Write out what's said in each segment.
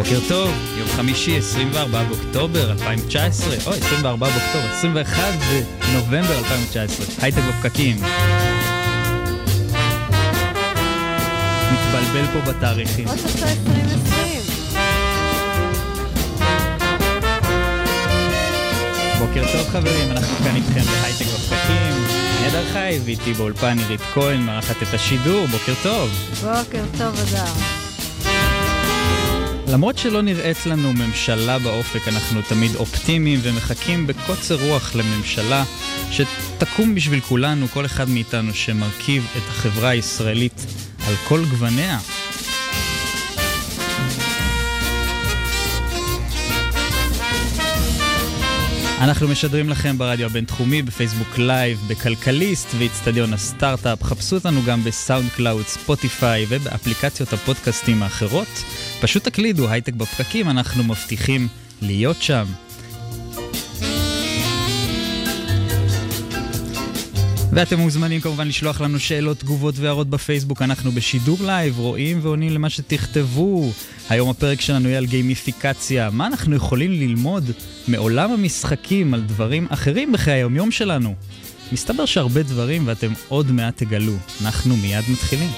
בוקר טוב, יום חמישי, 24 באוקטובר 2019, אוי, 24 באוקטובר, 21 בנובמבר 2019, הייטק בפקקים. מתבלבל פה בתאריכים. אוטוטו 2020. בוקר טוב חברים, אנחנו כאן איתכם בהייטק בפקקים. אני אדר חי, ואיתי באולפן עירית כהן, מארחת את השידור, בוקר טוב. בוקר טוב, אדר. למרות שלא נראית לנו ממשלה באופק, אנחנו תמיד אופטימיים ומחכים בקוצר רוח לממשלה שתקום בשביל כולנו, כל אחד מאיתנו שמרכיב את החברה הישראלית על כל גווניה. אנחנו משדרים לכם ברדיו הבינתחומי, בפייסבוק live, בכלכליסט ואיצטדיון הסטארט-אפ. חפשו אותנו גם בסאונד קלאוד, ספוטיפיי ובאפליקציות הפודקאסטים האחרות. פשוט תקלידו הייטק בפקקים, אנחנו מבטיחים להיות שם. ואתם מוזמנים כמובן לשלוח לנו שאלות, תגובות והערות בפייסבוק, אנחנו בשידור live, רואים ועונים למה שתכתבו. היום הפרק שלנו יהיה על גיימיפיקציה, מה אנחנו יכולים ללמוד מעולם המשחקים על דברים אחרים בחיי היומיום שלנו. מסתבר שהרבה דברים ואתם עוד מעט תגלו. אנחנו מיד מתחילים.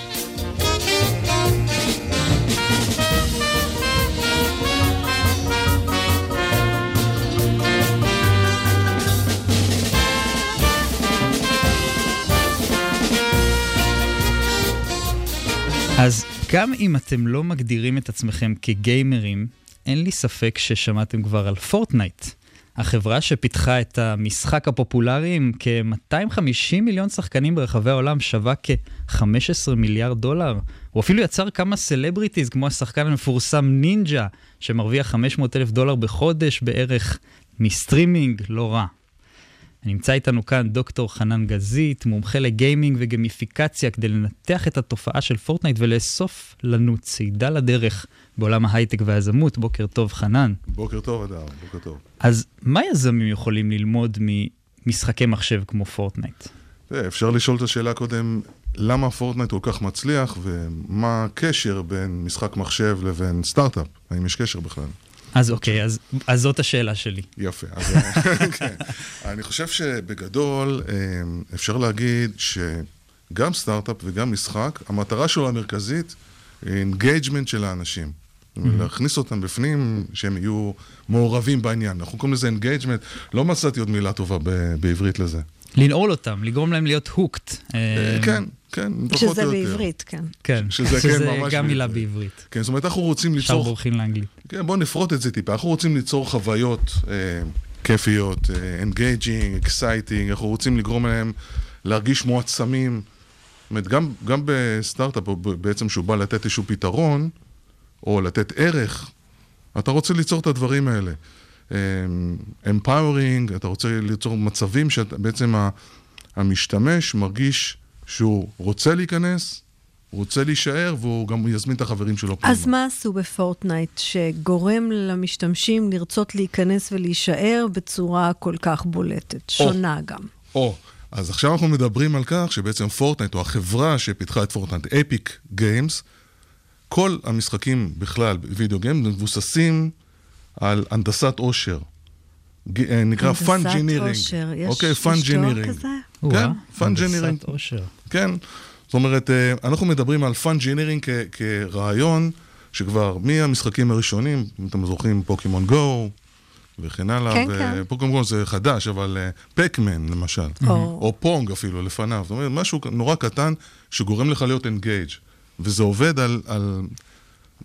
אז גם אם אתם לא מגדירים את עצמכם כגיימרים, אין לי ספק ששמעתם כבר על פורטנייט. החברה שפיתחה את המשחק הפופולרי עם כ-250 מיליון שחקנים ברחבי העולם שווה כ-15 מיליארד דולר. הוא אפילו יצר כמה celebrities כמו השחקן המפורסם נינג'ה, שמרוויח 500 אלף דולר בחודש בערך מסטרימינג, לא רע. נמצא איתנו כאן דוקטור חנן גזית, מומחה ל gaming וגמיפיקציה, כדי לנתח את התופעה של פורטנייט ולאסוף לנו צידה לדרך בעולם ההייטק והיזמות. בוקר טוב, חנן. בוקר טוב, אדר, בוקר טוב. אז מה יזמים יכולים ללמוד ממשחקי מחשב כמו פורטנייט? תראה, אפשר לשאול את השאלה קודם, למה פורטנייט כל כך מצליח, ומה הקשר בין משחק מחשב לבין סטארט-אפ? האם יש קשר בכלל? אז אוקיי, אז, אז זאת השאלה שלי. יפה. אז, כן. אני חושב שבגדול אה, אפשר להגיד שגם סטארט-אפ וגם משחק, המטרה שלו המרכזית היא engagement של האנשים. Mm-hmm. להכניס אותם בפנים, שהם יהיו מעורבים בעניין. אנחנו קוראים לזה engagement, לא מצאתי עוד מילה טובה בעברית לזה. לנעול אותם, לגרום להם להיות hooked. אה, כן, כן, פחות או יותר. שזה בעברית, כן. כן, שזה, שזה כן, ממש גם מילה בעברית. כן, זאת אומרת, אנחנו רוצים עכשיו ליצור... בורחים לאנגלית. כן, בואו נפרוט את זה טיפה. אנחנו רוצים ליצור חוויות אה, כיפיות, engaging, exciting, אנחנו רוצים לגרום להם להרגיש מועצמים. זאת אומרת, גם, גם בסטארט-אפ, בעצם שהוא בא לתת איזשהו פתרון, או לתת ערך, אתה רוצה ליצור את הדברים האלה. Empowering, אתה רוצה ליצור מצבים שבעצם ה- המשתמש מרגיש שהוא רוצה להיכנס, רוצה להישאר, והוא גם יזמין את החברים שלו פנימה. אז מה עשו בפורטנייט שגורם למשתמשים לרצות להיכנס ולהישאר בצורה כל כך בולטת? שונה גם. או, אז עכשיו אנחנו מדברים על כך שבעצם פורטנייט, או החברה שפיתחה את פורטנייט, אפיק גיימס, כל המשחקים בכלל, וידאו גיימס, מבוססים על הנדסת עושר. אה, נקרא פאן הנדסת ג'ינירינג. עושר. יש- אוקיי, יש פאן תואר. כזה? פאן ג'נרינג. הנדסת עושר. כן. זאת אומרת, אה, אנחנו מדברים על פאן ג'ינרינג כרעיון שכבר מהמשחקים הראשונים, אם אתם זוכרים, פוקימון גו וכן הלאה, כן, כן. פוקימון גו זה חדש, אבל פקמן למשל, או. או פונג אפילו לפניו, זאת אומרת, משהו נורא קטן שגורם לך להיות אנגייג', וזה עובד על, על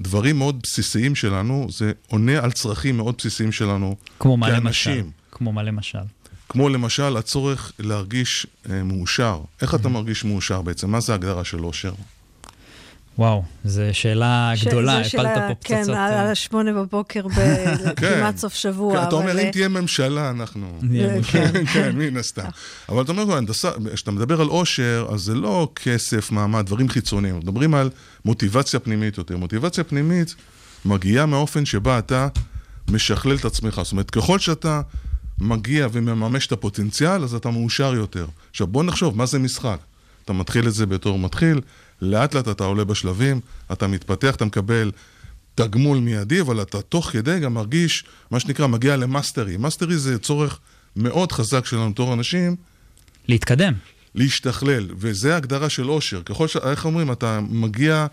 דברים מאוד בסיסיים שלנו, זה עונה על צרכים מאוד בסיסיים שלנו כמו מה כאנשים. למשל? כמו מה למשל? כמו למשל הצורך להרגיש אה, מאושר. איך אתה מרגיש מאושר בעצם? מה זה ההגדרה של אושר? וואו, זו שאלה ש- גדולה, הפלת פה כן, פצצות. על אה, על השמונה בבוקר כן. בכמעט סוף שבוע. כן, אתה אומר, אם אה, תהיה ממשלה, אנחנו... אה. כן. כן, מן הסתם. אבל אתה אומר, כשאתה מדבר על עושר, אז זה לא כסף, מעמד, דברים חיצוניים. מדברים על מוטיבציה פנימית יותר. מוטיבציה פנימית מגיעה מהאופן שבה אתה משכלל את עצמך. זאת אומרת, ככל שאתה מגיע ומממש את הפוטנציאל, אז אתה מאושר יותר. עכשיו, בוא נחשוב, מה זה משחק? אתה מתחיל את זה בתור מתחיל, לאט לאט אתה עולה בשלבים, אתה מתפתח, אתה מקבל תגמול מיידי, אבל אתה תוך כדי גם מרגיש, מה שנקרא, מגיע ל mastery. Mastery זה צורך מאוד חזק שלנו בתור אנשים, להתקדם. להשתכלל, וזה הגדרה של אושר. ככל ש... איך אומרים, אתה מגיע,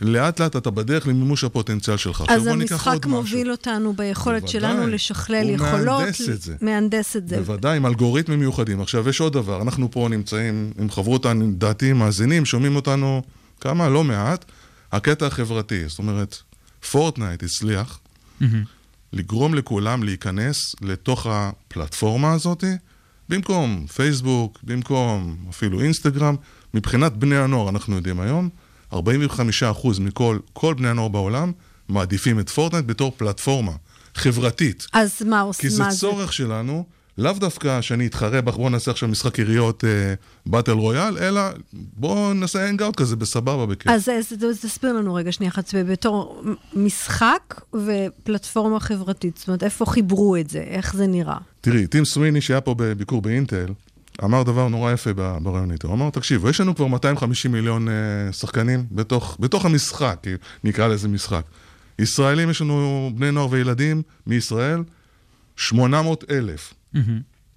לאט לאט אתה בדרך למימוש הפוטנציאל שלך. אז המשחק עוד משהו. מוביל אותנו ביכולת בוודאי. שלנו לשכלל הוא יכולות. מהנדס את זה. מהנדס את זה. בוודאי, עם אלגוריתמים מיוחדים. עכשיו, יש עוד דבר, אנחנו פה נמצאים עם חברות, דעתי, מאזינים, שומעים אותנו כמה, לא מעט, הקטע החברתי. זאת אומרת, פורטנייט הצליח לגרום לכולם להיכנס לתוך הפלטפורמה הזאת, במקום פייסבוק, במקום אפילו אינסטגרם, מבחינת בני הנוער, אנחנו יודעים היום, 45% מכל כל בני הנוער בעולם מעדיפים את פורטנייט בתור פלטפורמה חברתית. אז מה עושים? כי זה מה צורך שלנו, לאו דווקא שאני אתחרה בך, בוא נעשה עכשיו משחק יריות באטל רויאל, אלא בוא נעשה הנגאוט כזה בסבבה בכיף. אז אז- אז תסביר לנו רגע שנייה אחת, בתור משחק ופלטפורמה חברתית, זאת אומרת, איפה חיברו את זה? איך זה נראה? תראי, טים סוויני שהיה פה בביקור באינטל, אמר דבר נורא יפה ב- ברעיון איתו. הוא אמר, תקשיבו, יש לנו כבר 250 מיליון אה, שחקנים בתוך, בתוך המשחק, כי נקרא לזה משחק. ישראלים, יש לנו בני נוער וילדים מישראל, 800 אלף.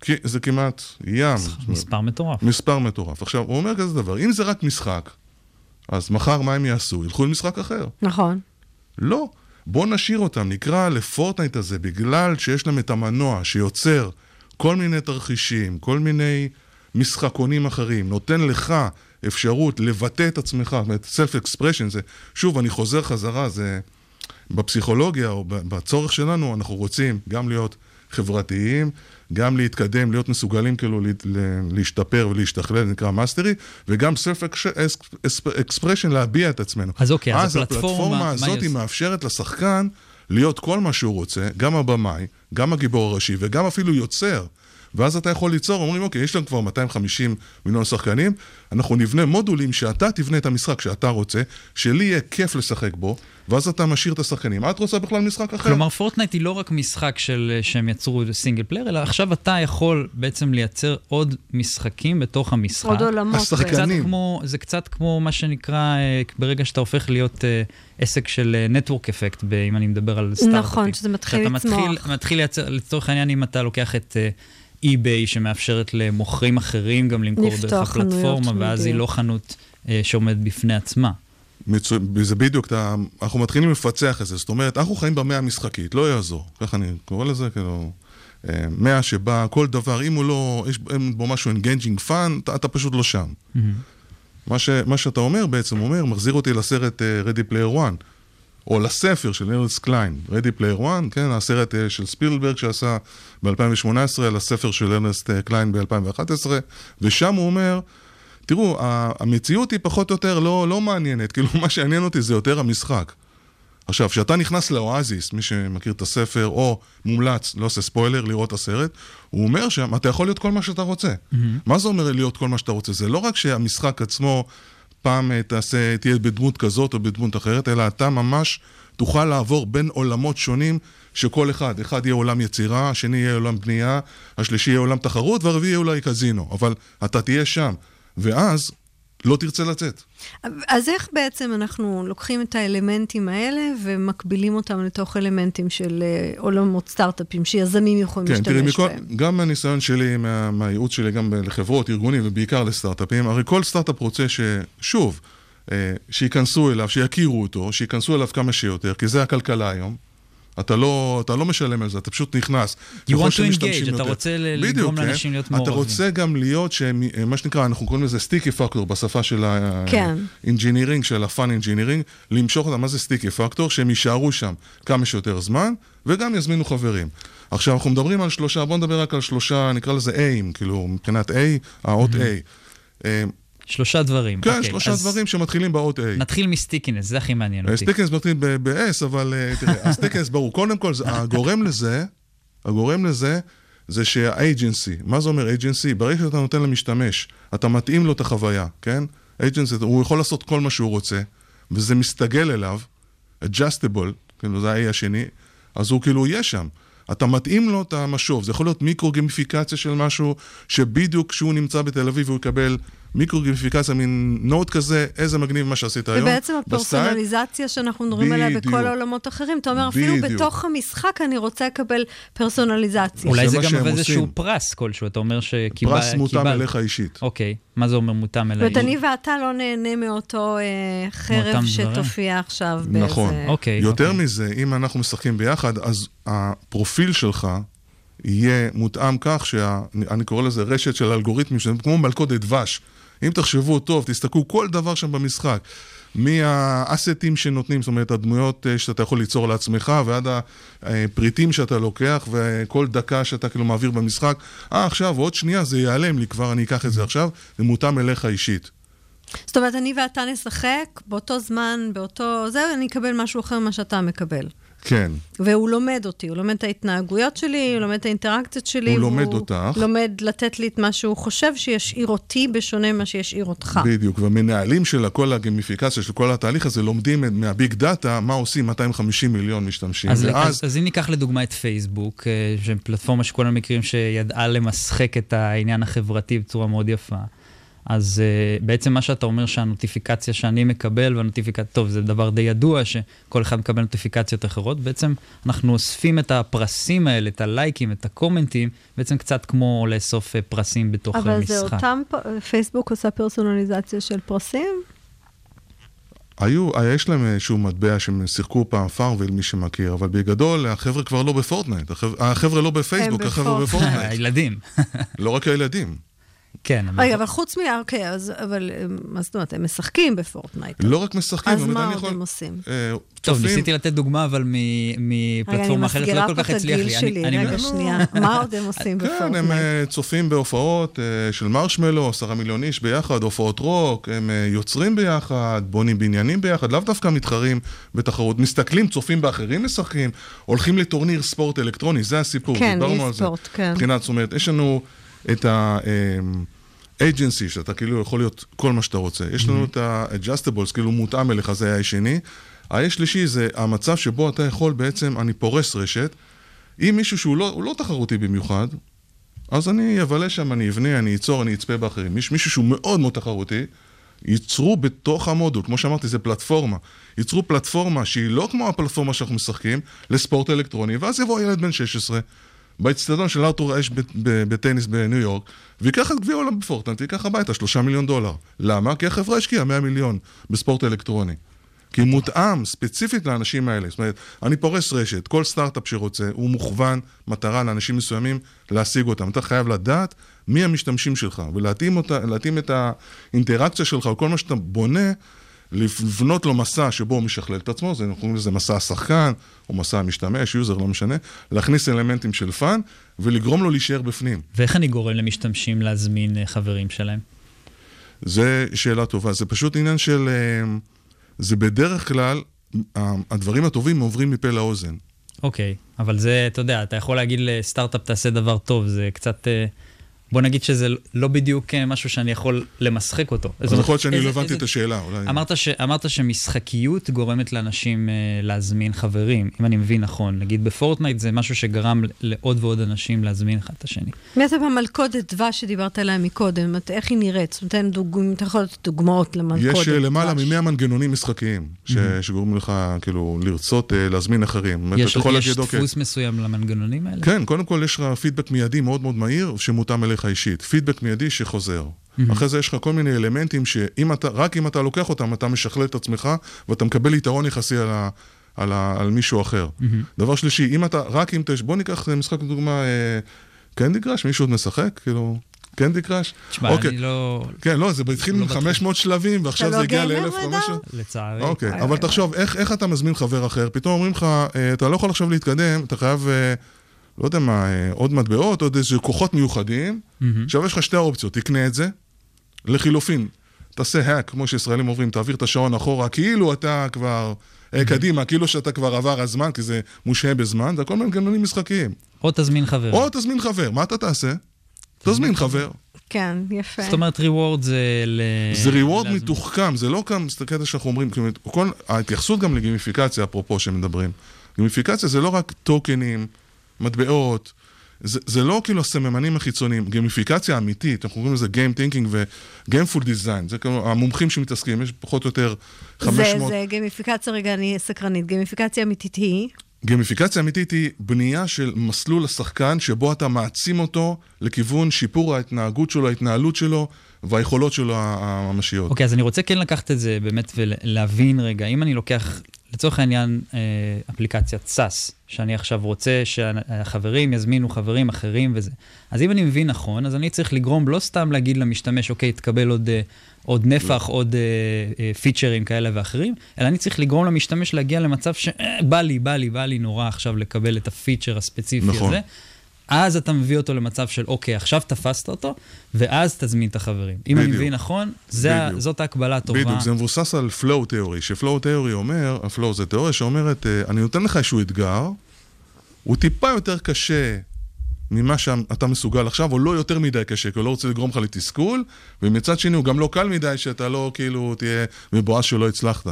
כי זה כמעט ים. מספר מטורף. מספר מטורף. עכשיו, הוא אומר כזה דבר, אם זה רק משחק, אז מחר מה הם יעשו? ילכו למשחק אחר. נכון. לא. בוא נשאיר אותם, נקרא לפורטנייט הזה, בגלל שיש להם את המנוע שיוצר כל מיני תרחישים, כל מיני משחקונים אחרים, נותן לך אפשרות לבטא את עצמך, זאת אומרת, סלף אקספרשן זה, שוב, אני חוזר חזרה, זה בפסיכולוגיה או בצורך שלנו, אנחנו רוצים גם להיות חברתיים, גם להתקדם, להיות מסוגלים כאילו לה- לה- להשתפר ולהשתכלל, זה נקרא mastery, וגם self expression להביע את עצמנו. אז אוקיי, אז אז הפלטפורמה, הפלטפורמה מה הזאת היא? מאפשרת לשחקן להיות כל מה שהוא רוצה, גם הבמאי, גם הגיבור הראשי וגם אפילו יוצר. ואז אתה יכול ליצור, אומרים, אוקיי, יש לנו כבר 250 מיליון שחקנים, אנחנו נבנה מודולים שאתה תבנה את המשחק שאתה רוצה, שלי יהיה כיף לשחק בו, ואז אתה משאיר את השחקנים. את רוצה בכלל משחק אחר? כלומר, פורטנייט היא לא רק משחק של, שהם יצרו single player, אלא עכשיו אתה יכול בעצם לייצר עוד משחקים בתוך המשחק. עוד עולמות. השחקנים. כמו- זה קצת כמו מה שנקרא, אה, ברגע שאתה הופך להיות אה, עסק של network effect, אם אני מדבר על סטארט-אפים. נכון, שזה מתחיל שאתה לצמוח. מתחיל, מתחיל לייצר, לצורך העניין, אם אתה לוקח את eBay, שמאפשרת למוכרים אחרים גם למכור דרך הפלטפורמה, ואז היא בדיוק. לא חנות אה, שעומדת בפני עצמה. מצו... זה בדיוק, אתה... אנחנו מתחילים לפצח את זה. זאת אומרת, אנחנו חיים במאה המשחקית, לא יעזור. ככה אני קורא לזה, כאילו... אה, מאה שבה כל דבר, אם הוא לא, יש בו משהו engaging, fun, אתה, אתה פשוט לא שם. מה, ש, מה שאתה אומר בעצם, אומר, מחזיר אותי לסרט uh, Ready Player One, או לספר של ארנסט קליין, Ready Player One, כן, הסרט uh, של ספילברג שעשה ב-2018, על הספר של ארנסט uh, קליין ב-2011, ושם הוא אומר, תראו, המציאות היא פחות או יותר לא, לא מעניינת, כאילו מה שעניין אותי זה יותר המשחק. עכשיו, כשאתה נכנס לאואזיס, מי שמכיר את הספר, או מומלץ, לא עושה ספוילר, לראות את הסרט, הוא אומר שם, אתה יכול להיות כל מה שאתה רוצה. Mm-hmm. מה זה אומר להיות כל מה שאתה רוצה? זה לא רק שהמשחק עצמו, פעם אה, תעשה, תהיה בדמות כזאת או בדמות אחרת, אלא אתה ממש תוכל לעבור בין עולמות שונים, שכל אחד, אחד יהיה עולם יצירה, השני יהיה עולם בנייה, השלישי יהיה עולם תחרות, והרביעי יהיה אולי קזינו. אבל אתה תהיה שם, ואז לא תרצה לצאת. אז איך בעצם אנחנו לוקחים את האלמנטים האלה ומקבילים אותם לתוך אלמנטים של אה, עולמות סטארט-אפים שיזמים יכולים כן, תראי, להשתמש מכל, בהם? גם מהניסיון שלי, מה, מהייעוץ שלי גם לחברות, ארגונים ובעיקר לסטארט-אפים, הרי כל סטארט-אפ רוצה ששוב, אה, שייכנסו אליו, שיכירו אותו, שייכנסו אליו כמה שיותר, כי זה הכלכלה היום. אתה לא, אתה לא משלם על זה, אתה פשוט נכנס. You want to engage, אתה יותר. רוצה לגרום כן. לאנשים להיות אתה מעורבים. רוצה גם להיות, שהם, אה, מה שנקרא, אנחנו קוראים לזה sticky factor בשפה של כן. ה-engineering, של ה-fun engineering, למשוך אותם, מה זה sticky factor? שהם יישארו שם כמה שיותר זמן, וגם יזמינו חברים. עכשיו, אנחנו מדברים על שלושה, בואו נדבר רק על שלושה, נקרא לזה A'ים, כאילו, מבחינת A, האות A. שלושה דברים. כן, אוקיי, שלושה דברים שמתחילים באות A. נתחיל מ stickiness, זה הכי מעניין אותי. Stickiness מתחיל ב-S, אבל אה, תראה, ה stickiness ברור. קודם כל, הגורם לזה, הגורם לזה, זה שהאג'נסי, מה זה אומר אג'נסי? ברגע שאתה נותן למשתמש, אתה מתאים לו את החוויה, כן? אג'נסי, הוא יכול לעשות כל מה שהוא רוצה, וזה מסתגל אליו, adjustable, כאילו זה ה-A השני, אז הוא כאילו יהיה שם. אתה מתאים לו את המשוב, זה יכול להיות מיקרו-גימיפיקציה של משהו, שבדיוק כשהוא נמצא בתל אביב הוא יקבל מיקרו-גימיפיקציה, מין נוט כזה, איזה מגניב מה שעשית היום. ובעצם. הפרסונליזציה שאנחנו מדברים עליה. בכל העולמות האחרים, אתה אומר, אפילו. בתוך המשחק אני רוצה לקבל פרסונליזציה. אולי זה גם איזשהו. פרס כלשהו, אתה אומר שקיבלת... פרס מותאם אליך אישית. אוקיי, מה זה אומר מותאם זאת אליי? אומרת, אני ואתה לא נהנה מאותו אה, חרב שתופיע עכשיו נכון. באיזה... אוקיי. יותר אוקיי. מזה, אם אנחנו משחקים ביחד, אז הפרופיל שלך יהיה מותאם כך שאני קורא לזה רשת של אלגוריתמים, שהם כמו מלכודת דבש. אם תחשבו טוב, תסתכלו כל דבר שם במשחק. מהאסטים שנותנים, זאת אומרת, הדמויות אה, שאתה יכול ליצור לעצמך, ועד הפריטים שאתה לוקח, וכל דקה שאתה כאילו מעביר במשחק. אה, עכשיו, עוד שנייה זה ייעלם לי כבר, אני אקח את זה עכשיו, זה מותאם אליך אישית. זאת אומרת, אני ואתה נשחק באותו זמן, באותו... זה, אני אקבל משהו אחר ממה שאתה מקבל. כן. והוא לומד אותי, הוא לומד את ההתנהגויות שלי, הוא לומד את האינטראקציות שלי. הוא לומד אותך. לומד לתת לי את מה שהוא חושב שישאיר אותי בשונה ממה שישאיר אותך. בדיוק, והמנהלים של כל הגימיפיקציה, של כל התהליך הזה, לומדים מהביג דאטה מה עושים 250 מיליון משתמשים. אז, ואז, אז, אז אם ניקח לדוגמה את פייסבוק, אה, שזו פלטפורמה שכולם מכירים שידעה למשחק את העניין החברתי בצורה מאוד יפה, אז uh, בעצם מה שאתה אומר שהנוטיפיקציה שאני מקבל, והנוטיפיקציה, טוב, זה דבר די ידוע שכל אחד מקבל נוטיפיקציות אחרות, בעצם אנחנו אוספים את הפרסים האלה, את הלייקים, את ה commentים, בעצם קצת כמו לאסוף uh, פרסים בתוך אבל משחק. זה אותם, פ- פייסבוק עושה פרסונליזציה של פרסים? היו, יש להם איזשהו מטבע שהם שיחקו פעם FarmVille, מי שמכיר, אבל בגדול, החבר'ה כבר לא בפורטנייט. החבר'ה, לא בפייסבוק, החבר'ה. בפורטנייט. הילדים. לא רק הילדים. כן, אבל... רגע, אבל חוץ מ... אוקיי, אז, אבל אה, מה זאת אומרת, הם משחקים בפורטנייט. לא רק משחקים, אז אבל מה אני עוד יכול- הם עושים? אה, טוב, צופים- ניסיתי לתת דוגמה, אבל מפלטפורמה אחרת, רגע, לא אני כל כך מסגירה הצליח פה את לי. הגיל אני- שלי, אני- רגע, שנייה. מה עוד הם עושים כן, הם בפורטנייט? אה, צופים בהופעות של מרשמלו, עשרה מיליון איש ביחד, הופעות רוק, הם יוצרים ביחד, בונים בניינים ביחד, לאו דווקא מתחרים בתחרות, מסתכלים, צופים באחרים משחקים, הולכים לטורניר ספורט אלקטרוני, זה הסיפור, כן, דיברנו על זה. e-ספורט, כן. מבחינת, זאת אומרת, יש לנו את ה... agency, שאתה כאילו יכול להיות כל מה שאתה רוצה. יש לנו את ה-adjustables, כאילו מותאם אליך, זה ה שני. ה שלישי זה המצב שבו אתה יכול בעצם, אני פורס רשת, אם מישהו שהוא לא, לא תחרותי במיוחד, אז אני אבלה שם, אני אבנה, אני אצור, אני אצפה באחרים. יש מישהו שהוא מאוד מאוד תחרותי, ייצרו בתוך המודול, כמו שאמרתי, זה פלטפורמה. ייצרו פלטפורמה שהיא לא כמו הפלטפורמה שאנחנו משחקים, לספורט אלקטרוני, ואז יבוא ילד בן 16, באצטדיון של ארתור אש בטניס בניו יורק, וייקח את גביע העולם בפורטנט, וייקח הביתה שלושה מיליון דולר. למה? כי החברה השקיעה 100 מיליון בספורט אלקטרוני. כי מותאם ספציפית לאנשים האלה. זאת אומרת, אני פורס רשת, כל סטארט-אפ שרוצה, הוא מוכוון מטרה לאנשים מסוימים להשיג אותם. אתה חייב לדעת מי המשתמשים שלך, ולהתאים אותה, את האינטראקציה שלך, או כל מה שאתה בונה, לבנות לו מסע שבו הוא משכלל את עצמו, אנחנו קוראים לזה מסע השחקן, או מסע המשתמש, user, לא משנה, להכניס אלמנטים של fun, ולגרום לו להישאר בפנים. ואיך אני גורם למשתמשים להזמין אה, חברים שלהם? זה שאלה טובה, זה פשוט עניין של... אה, זה בדרך כלל, ה- הדברים הטובים עוברים מפה לאוזן. אוקיי, אבל זה, אתה יודע, אתה יכול להגיד לסטארט-אפ תעשה דבר טוב, זה קצת... אה, בוא נגיד שזה לא בדיוק אה, משהו שאני יכול למשחק אותו. אז זאת יכול להיות שאני לא הבנתי איזה- את השאלה, אולי... אמרת, ש, אמרת שמשחקיות גורמת לאנשים אה, להזמין חברים, אם אני מבין נכון. נגיד בפורטנייט זה משהו שגרם לעוד ועוד אנשים להזמין אחד את השני. בעצם המלכודת דבש שדיברת עליה מקודם, את- איך היא נראית? נותן דוגמא, אתה יכול לתת דוגמאות למלכודת דבש. יש אה, למעלה מ-100 מנגנונים משחקיים, ש- שגורמים לך כאילו לרצות אה, להזמין אחרים. זאת אומרת, יש, יש להגיד, אוקיי, דפוס מסוים למנגנונים האלה? כן, קודם כל יש לך פידבק מיידי מאוד מאוד מהיר, שמותאם אליך אישית. פידבק מיידי שחוזר. אחרי זה יש לך כל מיני אלמנטים שאם אתה, רק אם אתה לוקח אותם, אתה משכלל את עצמך, ואתה מקבל יתרון יחסי על, ה, על, ה, על מישהו אחר. דבר שלישי, אם אתה, רק אם תש... בוא ניקח משחק לדוגמה, אה, קנדי קראש, מישהו עוד משחק? כאילו, קנדי קראש? תשמע, אני לא... כן, לא, זה התחיל לא עם בטוח. 500 שלבים, ועכשיו אתה זה לא הגיע גיימר, ל-1500. נדב? לצערי. אוקיי, וואי, אבל וואי, תחשוב, איך, איך אתה מזמין חבר אחר? פתאום אומרים לך, אה, אתה לא יכול עכשיו להתקדם, אתה חייב, אה, לא יודע מה, אה, עוד מטבעות, עוד איזה כוחות מיוחדים. עכשיו יש לך שתי אופציות, תקנה את זה, לחילופין, תעשה האק, כמו שישראלים אומרים, תעביר את השעון אחורה, כאילו אתה כבר אה, קדימה, כאילו שאתה כבר עבר הזמן, כי זה מושהה בזמן, זה הכל מנגנונים משחקיים. או תזמין חבר. או תזמין חבר, מה אתה תעשה? תזמין חבר. כן, יפה. זאת אומרת, reward זה ל... זה ריוורד. מתוחכם, זה לא כאן, זה קטע שאנחנו אומרים, כל, ההתייחסות גם לגימיפיקציה, אפרופו שמדברים. גימיפיקציה זה לא רק טוקנים, מטבעות, זה, זה לא כאילו הסממנים החיצוניים, גימיפיקציה אמיתית, אנחנו קוראים לזה Game Thinking ו-Gameful Design, זה כאילו המומחים שמתעסקים, יש פחות או יותר 500... זה, זה גימיפיקציה, רגע, אני סקרנית. גימיפיקציה אמיתית היא... גימיפיקציה אמיתית היא בנייה של מסלול לשחקן שבו אתה מעצים אותו לכיוון שיפור ההתנהגות שלו, ההתנהלות שלו והיכולות שלו הממשיות. אוקיי, אז אני רוצה כן לקחת את זה באמת ולהבין רגע, אם אני לוקח, לצורך העניין, אה, אפליקציית SAS, שאני עכשיו רוצה שהחברים יזמינו חברים אחרים וזה. אז אם אני מבין נכון, אז אני צריך לגרום לא סתם להגיד למשתמש, אוקיי, תקבל עוד, אה, עוד נפח, עוד אה, פיצ'רים כאלה ואחרים, אלא אני צריך לגרום למשתמש להגיע למצב שבא לי, בא לי, בא לי נורא עכשיו לקבל את הפיצ'ר הספציפי נכון. הזה. אז אתה מביא אותו למצב של, אוקיי, עכשיו תפסת אותו, ואז תזמין את החברים. אם אני בדיוק. מבין נכון, זה, בדיוק. זאת ההקבלה הטובה. בדיוק, זה מבוסס על flow תיאורי, שפלואו תיאורי אומר, הפלואו זה תיאוריה שאומרת, אה, אני נותן לך איזשהו אתגר, הוא טיפה יותר קשה ממה שאתה מסוגל עכשיו, או לא יותר מדי קשה, כי הוא לא רוצה לגרום לך לתסכול, ומצד שני הוא גם לא קל מדי, שאתה לא כאילו תהיה מבואס שלא הצלחת.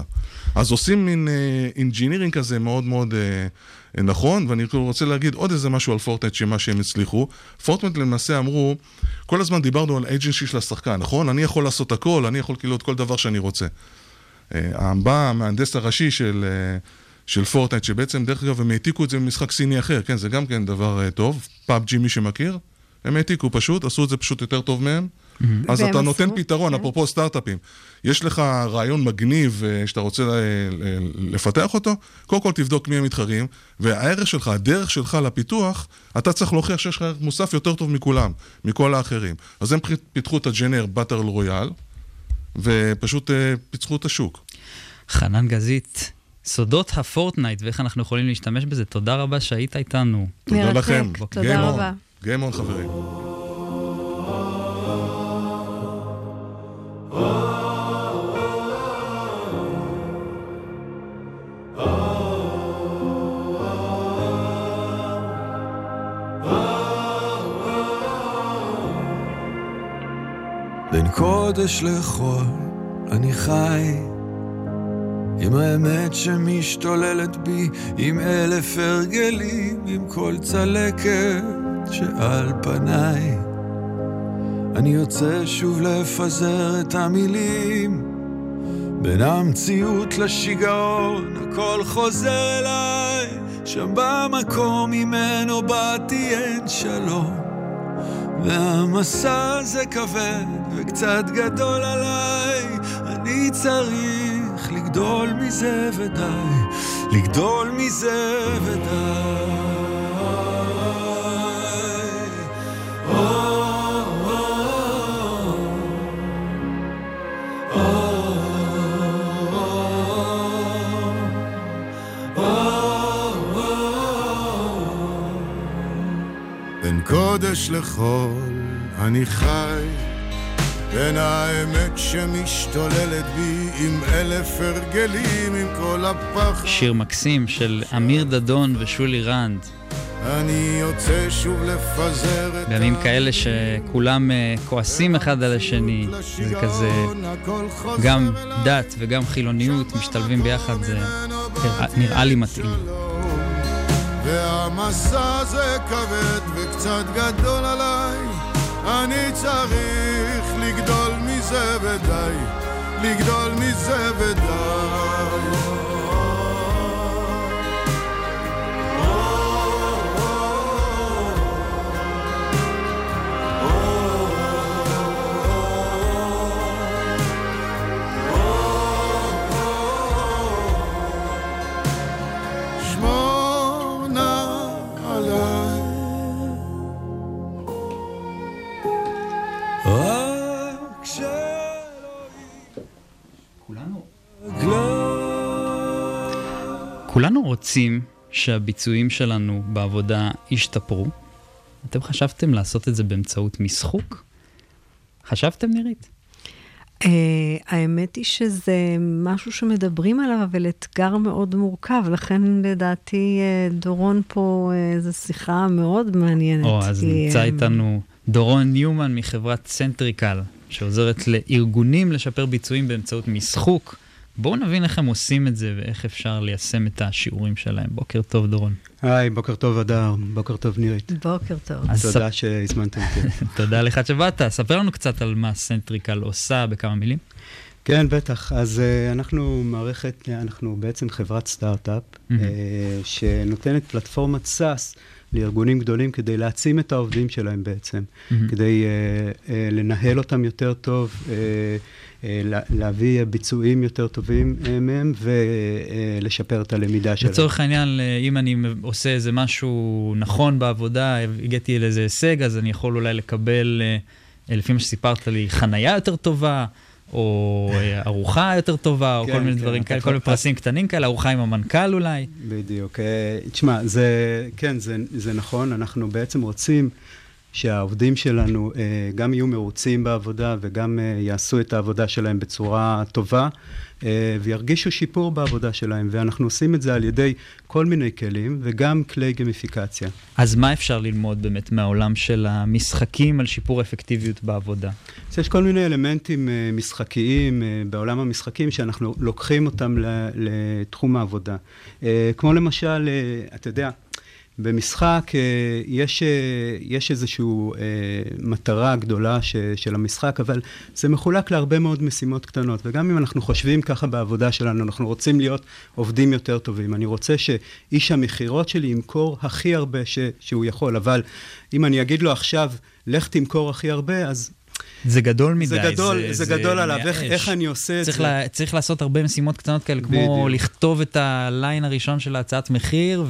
אז עושים מין engineering כזה מאוד מאוד אה, נכון, ואני כאילו רוצה להגיד עוד איזה משהו על פורטנייט, שמה שהם הצליחו. פורטנייט למעשה אמרו, כל הזמן דיברנו על agency של השחקן, נכון? אני יכול לעשות הכל, אני יכול כאילו את כל דבר שאני רוצה. אה, בא המהנדס הראשי של, אה, של פורטנייט, שבעצם, דרך אגב, הם העתיקו את זה ממשחק סיני אחר, כן, זה גם כן דבר אה, טוב, PUBG מי שמכיר, הם העתיקו פשוט, עשו את זה פשוט יותר טוב מהם. אז והם אתה נותן עשו, פתרון, כן. אפרופו סטארט-אפים. יש לך רעיון מגניב אה, שאתה רוצה ל- לפתח אותו, קודם כל תבדוק מי המתחרים, והערך שלך, הדרך שלך לפיתוח, אתה צריך להוכיח שיש לך ערך מוסף יותר טוב מכולם, מכל האחרים. אז הם פיתחו את הג'נר באטר רויאל, ופשוט אה, פיצחו את השוק. חנן גזית, סודות הפורטנייט ואיך אנחנו יכולים להשתמש בזה, תודה רבה שהיית איתנו. תודה מרתק, לכם. תודה Game on. רבה. On, חברים. בין קודש לחול אני חי עם האמת שמשתוללת בי, עם אלף הרגלים, עם כל צלקת שעל פניי. אני יוצא שוב לפזר את המילים, בין המציאות לשיגעון, הכל חוזר אליי, שם במקום ממנו באתי אין שלום. והמסע הזה כבד וקצת גדול עליי, אני צריך לגדול מזה ודי, לגדול מזה ודי. בין קודש לחול אני חי, בין האמת שמשתוללת בי עם אלף הרגלים, עם כל הפחד. שיר מקסים של אמיר דדון ושולי רנד. אני יוצא שוב לפזר את בימים כאלה שכולם אה, כועסים אחד על השני, זה כזה, גם דת וגם חילוניות משתלבים ביחד, זה נראה- נראה לי מתאים. והמסע הזה כבד וקצת גדול עליי, אני צריך לגדול מזה ודי, לגדול מזה ודי. רוצים שהביצועים שלנו בעבודה ישתפרו. אתם חשבתם לעשות את זה באמצעות משחוק? חשבתם, נירית? אה, האמת היא שזה משהו שמדברים עליו, אבל אתגר מאוד מורכב, לכן לדעתי אה, דורון פה אה, זו שיחה מאוד מעניינת. או, אז כי, נמצא אה, איתנו דורון ניומן מחברת סנטריקל, שעוזרת לארגונים לשפר ביצועים באמצעות משחוק. בואו נבין איך הם עושים את זה ואיך אפשר ליישם את השיעורים שלהם. בוקר טוב, דורון. היי, בוקר טוב, אדר. בוקר טוב, נירית. בוקר טוב. תודה שהזמנתם אותי. תודה לך שבאת. ספר לנו קצת על מה סנטריקל עושה בכמה מילים. כן, בטח. אז אה, אנחנו מערכת, אנחנו בעצם חברת סטארט-אפ, Mhm. אה, שנותנת פלטפורמת SaaS לארגונים גדולים כדי להעצים את העובדים שלהם בעצם, Mhm. כדי אה, אה, לנהל אותם יותר טוב, אה, להביא ביצועים יותר טובים uh, מהם ולשפר את הלמידה שלהם. לצורך העניין, אם אני עושה איזה משהו נכון בעבודה, הגעתי לאיזה הישג, אז אני יכול אולי לקבל, אה, לפי מה שסיפרת לי, חנייה יותר טובה, או אה, ארוחה יותר טובה, או כן, כל מיני כן, דברים כאלה, כל מיני פרסים קטנים כאלה, ארוחה עם המנכ"ל אולי. בדיוק. אה, תשמע, זה, כן, זה, זה נכון, אנחנו בעצם רוצים שהעובדים שלנו אה, גם יהיו מרוצים בעבודה וגם אה, יעשו את העבודה שלהם בצורה טובה אה, וירגישו שיפור בעבודה שלהם, ואנחנו עושים את זה על ידי כל מיני כלים וגם כלי גמיפיקציה. אז מה אפשר ללמוד באמת מהעולם של המשחקים על שיפור אפקטיביות בעבודה? אז יש כל מיני אלמנטים אה, משחקיים אה, בעולם המשחקים שאנחנו לוקחים אותם לתחום העבודה. אה, כמו למשל, אה, אתה יודע, במשחק אה, יש, אה, יש איזושהי מטרה גדולה ש, של המשחק, אבל זה מחולק להרבה מאוד משימות קטנות. וגם אם אנחנו חושבים ככה בעבודה שלנו, אנחנו רוצים להיות עובדים יותר טובים. אני רוצה שאיש המכירות שלי ימכור הכי הרבה ש, שהוא יכול, אבל אם אני אגיד לו עכשיו, לך תמכור הכי הרבה, אז זה גדול מדי. זה גדול, זה, זה גדול עליו, איך. איך אני עושה את צריך, זה? לה, צריך לעשות הרבה משימות קטנות כאלה, כמו בדיוק. לכתוב את הליין הראשון של ההצעת מחיר,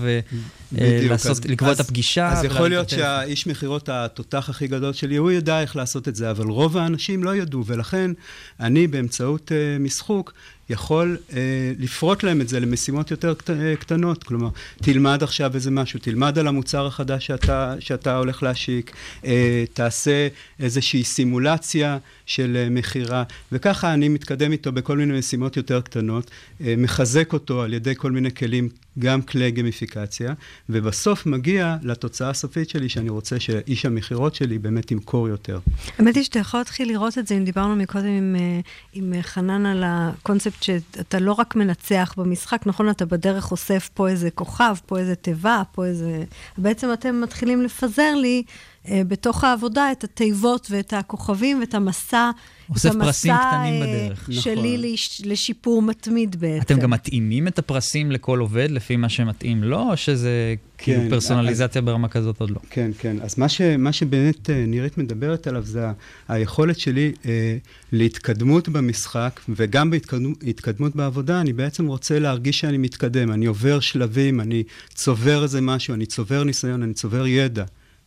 ולקבוע את הפגישה. אז יכול להיות. שהאיש מכירות התותח הכי גדול שלי, הוא ידע איך לעשות את זה, אבל רוב האנשים לא ידעו, ולכן אני באמצעות uh, משחוק יכול uh, לפרוט להם את זה למשימות יותר קט, uh, קטנות. כלומר, תלמד עכשיו איזה משהו, תלמד על המוצר החדש שאתה, שאתה הולך להשיק, uh, תעשה איזושהי סימולציה של uh, מכירה, וככה אני מתקדם איתו בכל מיני משימות יותר קטנות, uh, מחזק אותו על ידי כל מיני כלים, גם כלי גמיפיקציה, ובסוף מגיע לתוצאה הסופית שלי, שאני רוצה שאיש המכירות שלי באמת ימכור יותר. האמת היא שאתה יכול להתחיל לראות את זה, אם דיברנו מקודם עם, אה, עם אה, חנן על הקונספט שאתה לא רק מנצח במשחק, נכון? אתה בדרך אוסף פה איזה כוכב, פה איזה תיבה, פה איזה... בעצם אתם מתחילים לפזר לי בתוך העבודה את התיבות ואת הכוכבים ואת המסע. אוסף את המסע, פרסים קטנים אה, בדרך. שלי נכון. לש, לשיפור מתמיד בעצם. אתם גם מתאימים את הפרסים לכל עובד לפי מה שמתאים לו, או שזה כאילו כן, פרסונליזציה ברמה כזאת עוד לא? כן, כן. אז מה, ש, מה שבאמת אה, נירית מדברת עליו זה היכולת שלי אה, להתקדמות במשחק, וגם בהתקדמות בעבודה, אני בעצם רוצה להרגיש שאני מתקדם. אני עובר שלבים, אני צובר איזה משהו, אני צובר ניסיון, אני צובר ידע.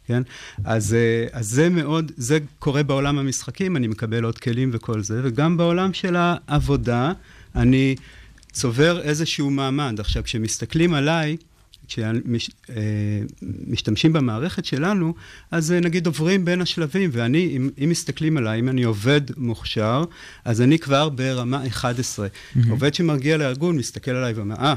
כן? אז, אה, אז זה מאוד, זה קורה בעולם המשחקים, אני מקבל עוד כלים וכל זה, וגם בעולם של העבודה, אני צובר איזשהו מעמד. עכשיו, כשמסתכלים עליי, כשמשתמשים במערכת שלנו, אז אה, נגיד עוברים בין השלבים, ואני, אם, אם מסתכלים עליי, אם אני עובד מוכשר, אז אני כבר ברמה 11. Mm-hmm. עובד שמגיע לארגון, מסתכל עליי ואומר, אה,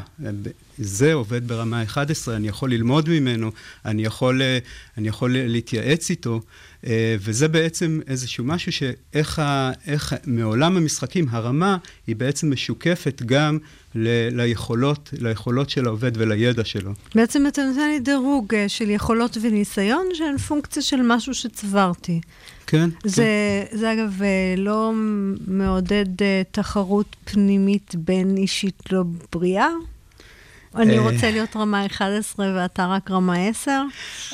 זה עובד ברמה 11, אני יכול ללמוד ממנו, אני יכול, אה, אני יכול להתייעץ איתו, אה, וזה בעצם איזשהו משהו שאיך ה, איך, מעולם המשחקים, הרמה היא בעצם משוקפת גם ל, ליכולות, ליכולות של העובד ולידע שלו. בעצם אתה נותן לי דירוג אה, של יכולות וניסיון שהן פונקציה של משהו שצברתי. כן. זה, כן. זה אגב אה, לא מעודד אה, תחרות פנימית בין אישית לא בריאה? אני אה. רוצה להיות רמה 11 ואתה רק רמה 10?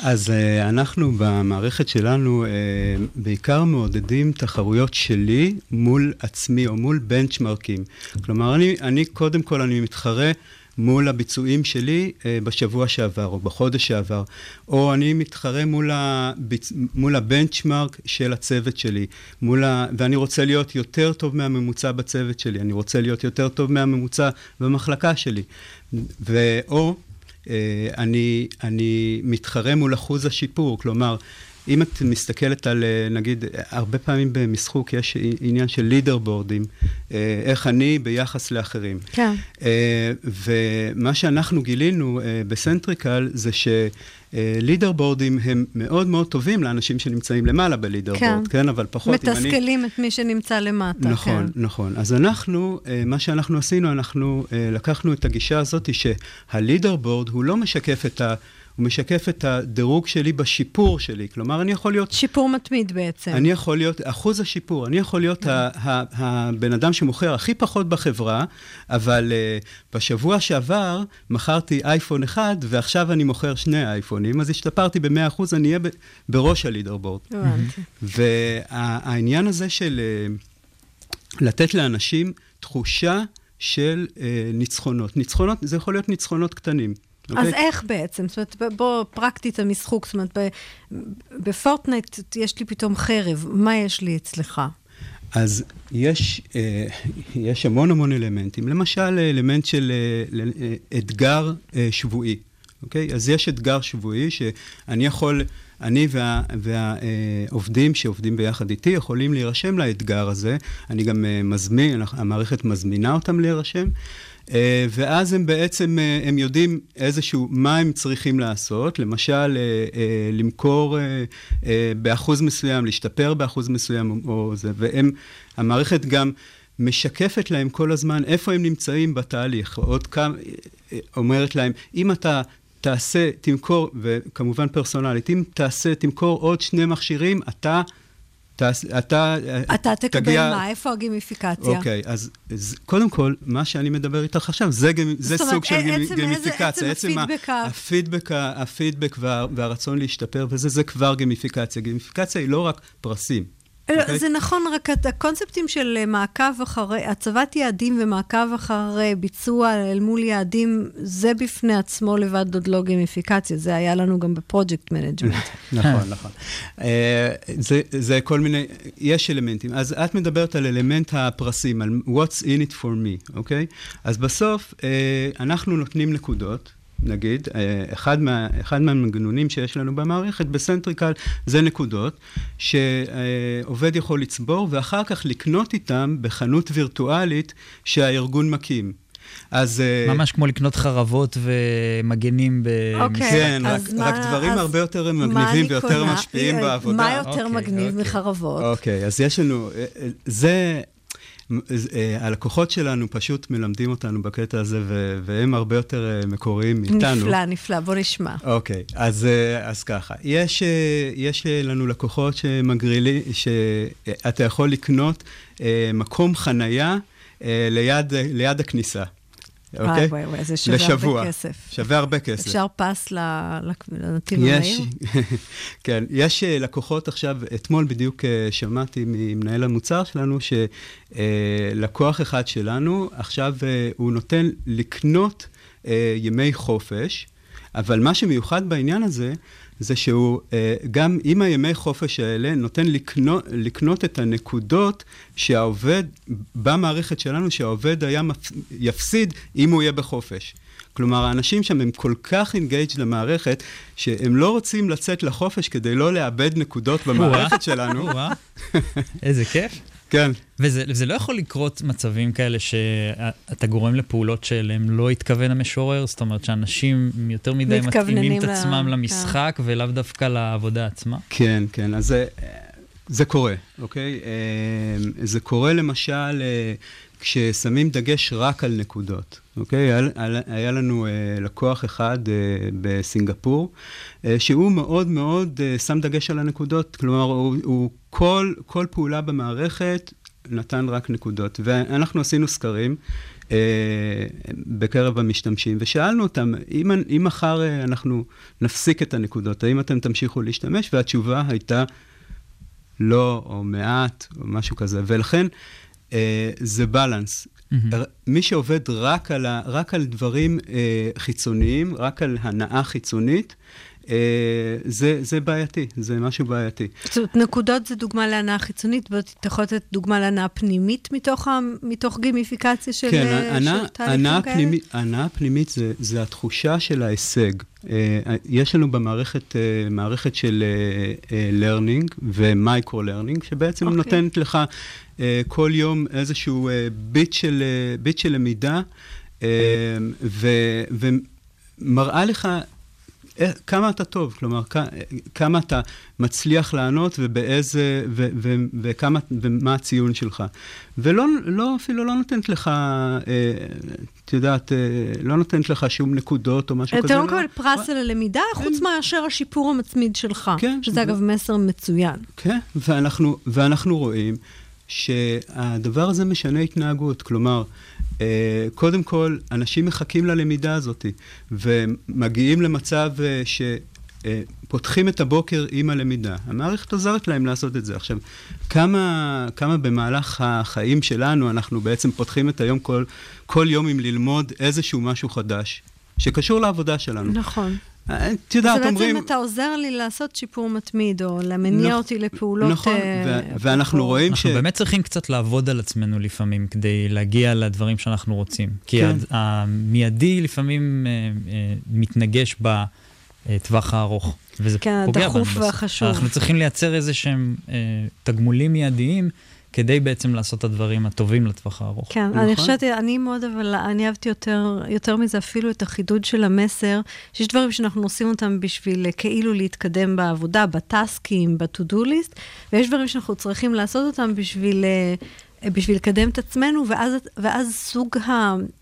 אז uh, אנחנו במערכת שלנו uh, בעיקר מעודדים תחרויות שלי מול עצמי או מול בנצ'מרקים. כלומר, אני, אני קודם כל אני מתחרה מול הביצועים שלי uh, בשבוע שעבר או בחודש שעבר, או אני מתחרה מול, הביצ... מול הבנצ'מרק של הצוות שלי, מול ה... ואני רוצה להיות יותר טוב מהממוצע בצוות שלי, אני רוצה להיות יותר טוב מהממוצע במחלקה שלי. ו... או אה, אני, אני מתחרה מול אחוז השיפור, כלומר, אם את מסתכלת על, אה, נגיד, הרבה פעמים במשחוק יש עניין של leader board ים, אה, איך אני ביחס לאחרים. כן. אה, ומה שאנחנו גילינו בסנטריקל זה ש... leader board ים הם מאוד מאוד טובים לאנשים שנמצאים למעלה ב leader כן. board, כן? אבל פחות אם אני... מתסכלים את מי שנמצא למטה, נכון, כן. נכון. אז אנחנו, מה שאנחנו עשינו, אנחנו לקחנו את הגישה הזאת שה leader board הוא לא משקף את ה... הוא משקף את הדירוג שלי בשיפור שלי. כלומר, אני יכול להיות... שיפור מתמיד בעצם. אני יכול להיות, אחוז השיפור, אני יכול להיות הבן אדם שמוכר הכי פחות בחברה, אבל uh, בשבוע שעבר מכרתי אייפון אחד, ועכשיו אני מוכר שני אייפונים, אז השתפרתי ב-100%, אני אהיה בראש הלידרבורד. הבנתי. והעניין הזה של uh, לתת לאנשים תחושה של uh, ניצחונות. ניצחונות, זה יכול להיות ניצחונות קטנים. Okay. אז איך בעצם? זאת אומרת, בוא פרקטית המשחוק, זאת אומרת, בפורטנייט יש לי פתאום חרב, מה יש לי אצלך? אז יש, אה, יש המון המון אלמנטים. למשל, אלמנט של אה, אה, אתגר שבועי, אוקיי? אז יש אתגר שבועי שאני יכול, אני וה, והעובדים שעובדים ביחד איתי יכולים להירשם לאתגר הזה. אני גם מזמין, המערכת מזמינה אותם להירשם. אה, ואז הם בעצם, אה, הם יודעים איזשהו, מה הם צריכים לעשות, למשל, אה, למכור באחוז מסוים, להשתפר באחוז מסוים או זה, והם, המערכת גם משקפת להם כל הזמן איפה הם נמצאים בתהליך. עוד כמה, אומרת להם, אם אתה תעשה, תמכור, וכמובן פרסונלית, אם תעשה, תמכור עוד שני מכשירים, אתה... אתה, אתה, אתה תקבל תגיע... מה? איפה הגימיפיקציה? אוקיי, אז, אז קודם כל, מה שאני מדבר איתך עכשיו, זה, זה סוג של עצם, גימיפיקציה. עצם, עצם ה feedback. ה feedback, ה feedback וה, והרצון להשתפר, וזה זה כבר גימיפיקציה. גימיפיקציה היא לא רק פרסים. Okay. אה, אוקיי? זה נכון, רק הקונספטים של אה, מעקב אחרי, הצבת יעדים ומעקב אחרי ביצוע אל מול יעדים, זה בפני עצמו לבד עוד לא גימיפיקציה, זה היה לנו גם ב project management. נכון, נכון. אה, זה, זה כל מיני, יש אלמנטים. אז את מדברת על אלמנט הפרסים, על what's in it for me, אוקיי? Okay? אז בסוף אנחנו נותנים נקודות. נגיד, אה, אחד, מה, אחד מהמנגנונים שיש לנו במערכת בסנטריקל זה נקודות שעובד יכול לצבור ואחר כך לקנות איתם בחנות וירטואלית שהארגון מקים. אז... אה, ממש כמו לקנות חרבות ומגנים במשחק. אוקיי, כן, רק, מה, רק דברים הרבה יותר מגניבים ויותר משפיעים בעבודה. מה יותר אוקיי, מגניב אוקיי. מחרבות? אוקיי, אז יש לנו... אה, זה... אה, הלקוחות שלנו פשוט מלמדים אותנו בקטע הזה, והם הרבה יותר אה, מקוריים מאיתנו. נפלא, נפלא, בוא נשמע. אוקיי, אז, אה, אז ככה, יש, יש לנו לקוחות שמגרילים, שאתה יכול לקנות מקום חנייה ליד, ליד הכניסה. אוקיי? וואי, וואי, זה שווה לשבוע. הרבה כסף. שווה הרבה כסף. אפשר פס לנתיב המהיר? כן, יש אה, לקוחות עכשיו, אתמול בדיוק אה, שמעתי ממנהל המוצר שלנו, שלקוח אחד שלנו, עכשיו אה, הוא נותן לקנות ימי חופש, אבל מה שמיוחד בעניין הזה, זה שהוא אה, גם עם הימי חופש האלה נותן לקנות, לקנות את הנקודות שהעובד, במערכת שלנו, שהעובד היה מפ, יפסיד אם הוא יהיה בחופש. כלומר, האנשים שם הם כל כך אינגייג' למערכת, שהם לא רוצים לצאת לחופש כדי לא לאבד נקודות במערכת שלנו. איזה כיף. כן. וזה, וזה לא יכול לקרות מצבים כאלה שאתה גורם לפעולות שאליהם לא התכוון המשורר? זאת אומרת שאנשים יותר מדי מתאימים את עצמם ל... למשחק כן. ולאו דווקא לעבודה עצמה? כן, כן. אז זה, זה קורה, אוקיי? אה, זה קורה למשל אה, כששמים דגש רק על נקודות. אוקיי? היה, היה לנו uh, לקוח אחד uh, בסינגפור, uh, שהוא מאוד מאוד שם דגש על הנקודות, כלומר, הוא, הוא כל, כל פעולה במערכת נתן רק נקודות. ואנחנו עשינו סקרים uh, בקרב המשתמשים, ושאלנו אותם, אם, אם מחר uh, אנחנו נפסיק את הנקודות, האם אתם תמשיכו להשתמש? והתשובה הייתה לא, או מעט, או משהו כזה. ולכן, uh, זה בלנס. Mm-hmm. מי שעובד רק על, ה, רק על דברים אה, חיצוניים, רק על הנאה חיצונית, אה, זה, זה בעייתי, זה משהו בעייתי. זאת אומרת, נקודות זה דוגמה להנאה חיצונית, ואתה יכול לתת דוגמה להנאה פנימית מתוך, ה, מתוך גימיפיקציה של, כן, אה, של תהליכים הנאה כאלה? פנימית- הנאה פנימית זה, זה התחושה של ההישג. אה, יש לנו במערכת אה, מערכת של אה, אה, learning ומייקרו-learning, שבעצם אוקיי. נותנת לך כל יום איזשהו ביט של, ביט של למידה, ו- ומראה לך כמה אתה טוב, כלומר, כמה אתה מצליח לענות ובאיזה, ו, ו, וכמה, ומה הציון שלך. ולא, לא, אפילו לא נותנת לך, אה, את יודעת, אה, לא נותנת לך שום נקודות או משהו כזה. אתה לא מקבל פרס על הלמידה, חוץ מאשר השיפור המצמיד שלך. כן. שזה אגב מסר מצוין. כן, ואנחנו, ואנחנו רואים שהדבר הזה משנה התנהגות. כלומר, אה, קודם כל, אנשים מחכים ללמידה הזאת, ומגיעים למצב אה, ש... אה, פותחים את הבוקר עם הלמידה. המערכת עוזרת להם לעשות את זה. עכשיו, כמה, כמה במהלך החיים שלנו אנחנו בעצם פותחים את היום כל, כל יום עם ללמוד איזשהו משהו חדש, שקשור לעבודה שלנו. נכון. את יודעת, אז אומרים... בעצם אתה עוזר לי לעשות שיפור מתמיד, או למניע נכ- אותי לפעולות... נכון, אה, ו- ואנחנו רואים ש... אנחנו באמת צריכים קצת לעבוד על עצמנו לפעמים, כדי להגיע לדברים שאנחנו רוצים. כי כן. כן. המיידי לפעמים אה, אה, מתנגש בטווח הארוך, וזה כן, פוגע בנו הדחוף בסוף. והחשוב. אנחנו צריכים לייצר איזה שהם אה, תגמולים מיידיים, כדי בעצם לעשות את הדברים הטובים לטווח הארוך. כן, נכון. אני חושבת, אני מאוד, אבל אני אהבתי יותר, יותר מזה אפילו את החידוד של המסר, שיש דברים שאנחנו עושים אותם בשביל אה, כאילו להתקדם בעבודה, בטסקים, ב-to-do list, ויש דברים שאנחנו צריכים לעשות אותם בשביל, אה, בשביל לקדם את עצמנו, ואז, ואז סוג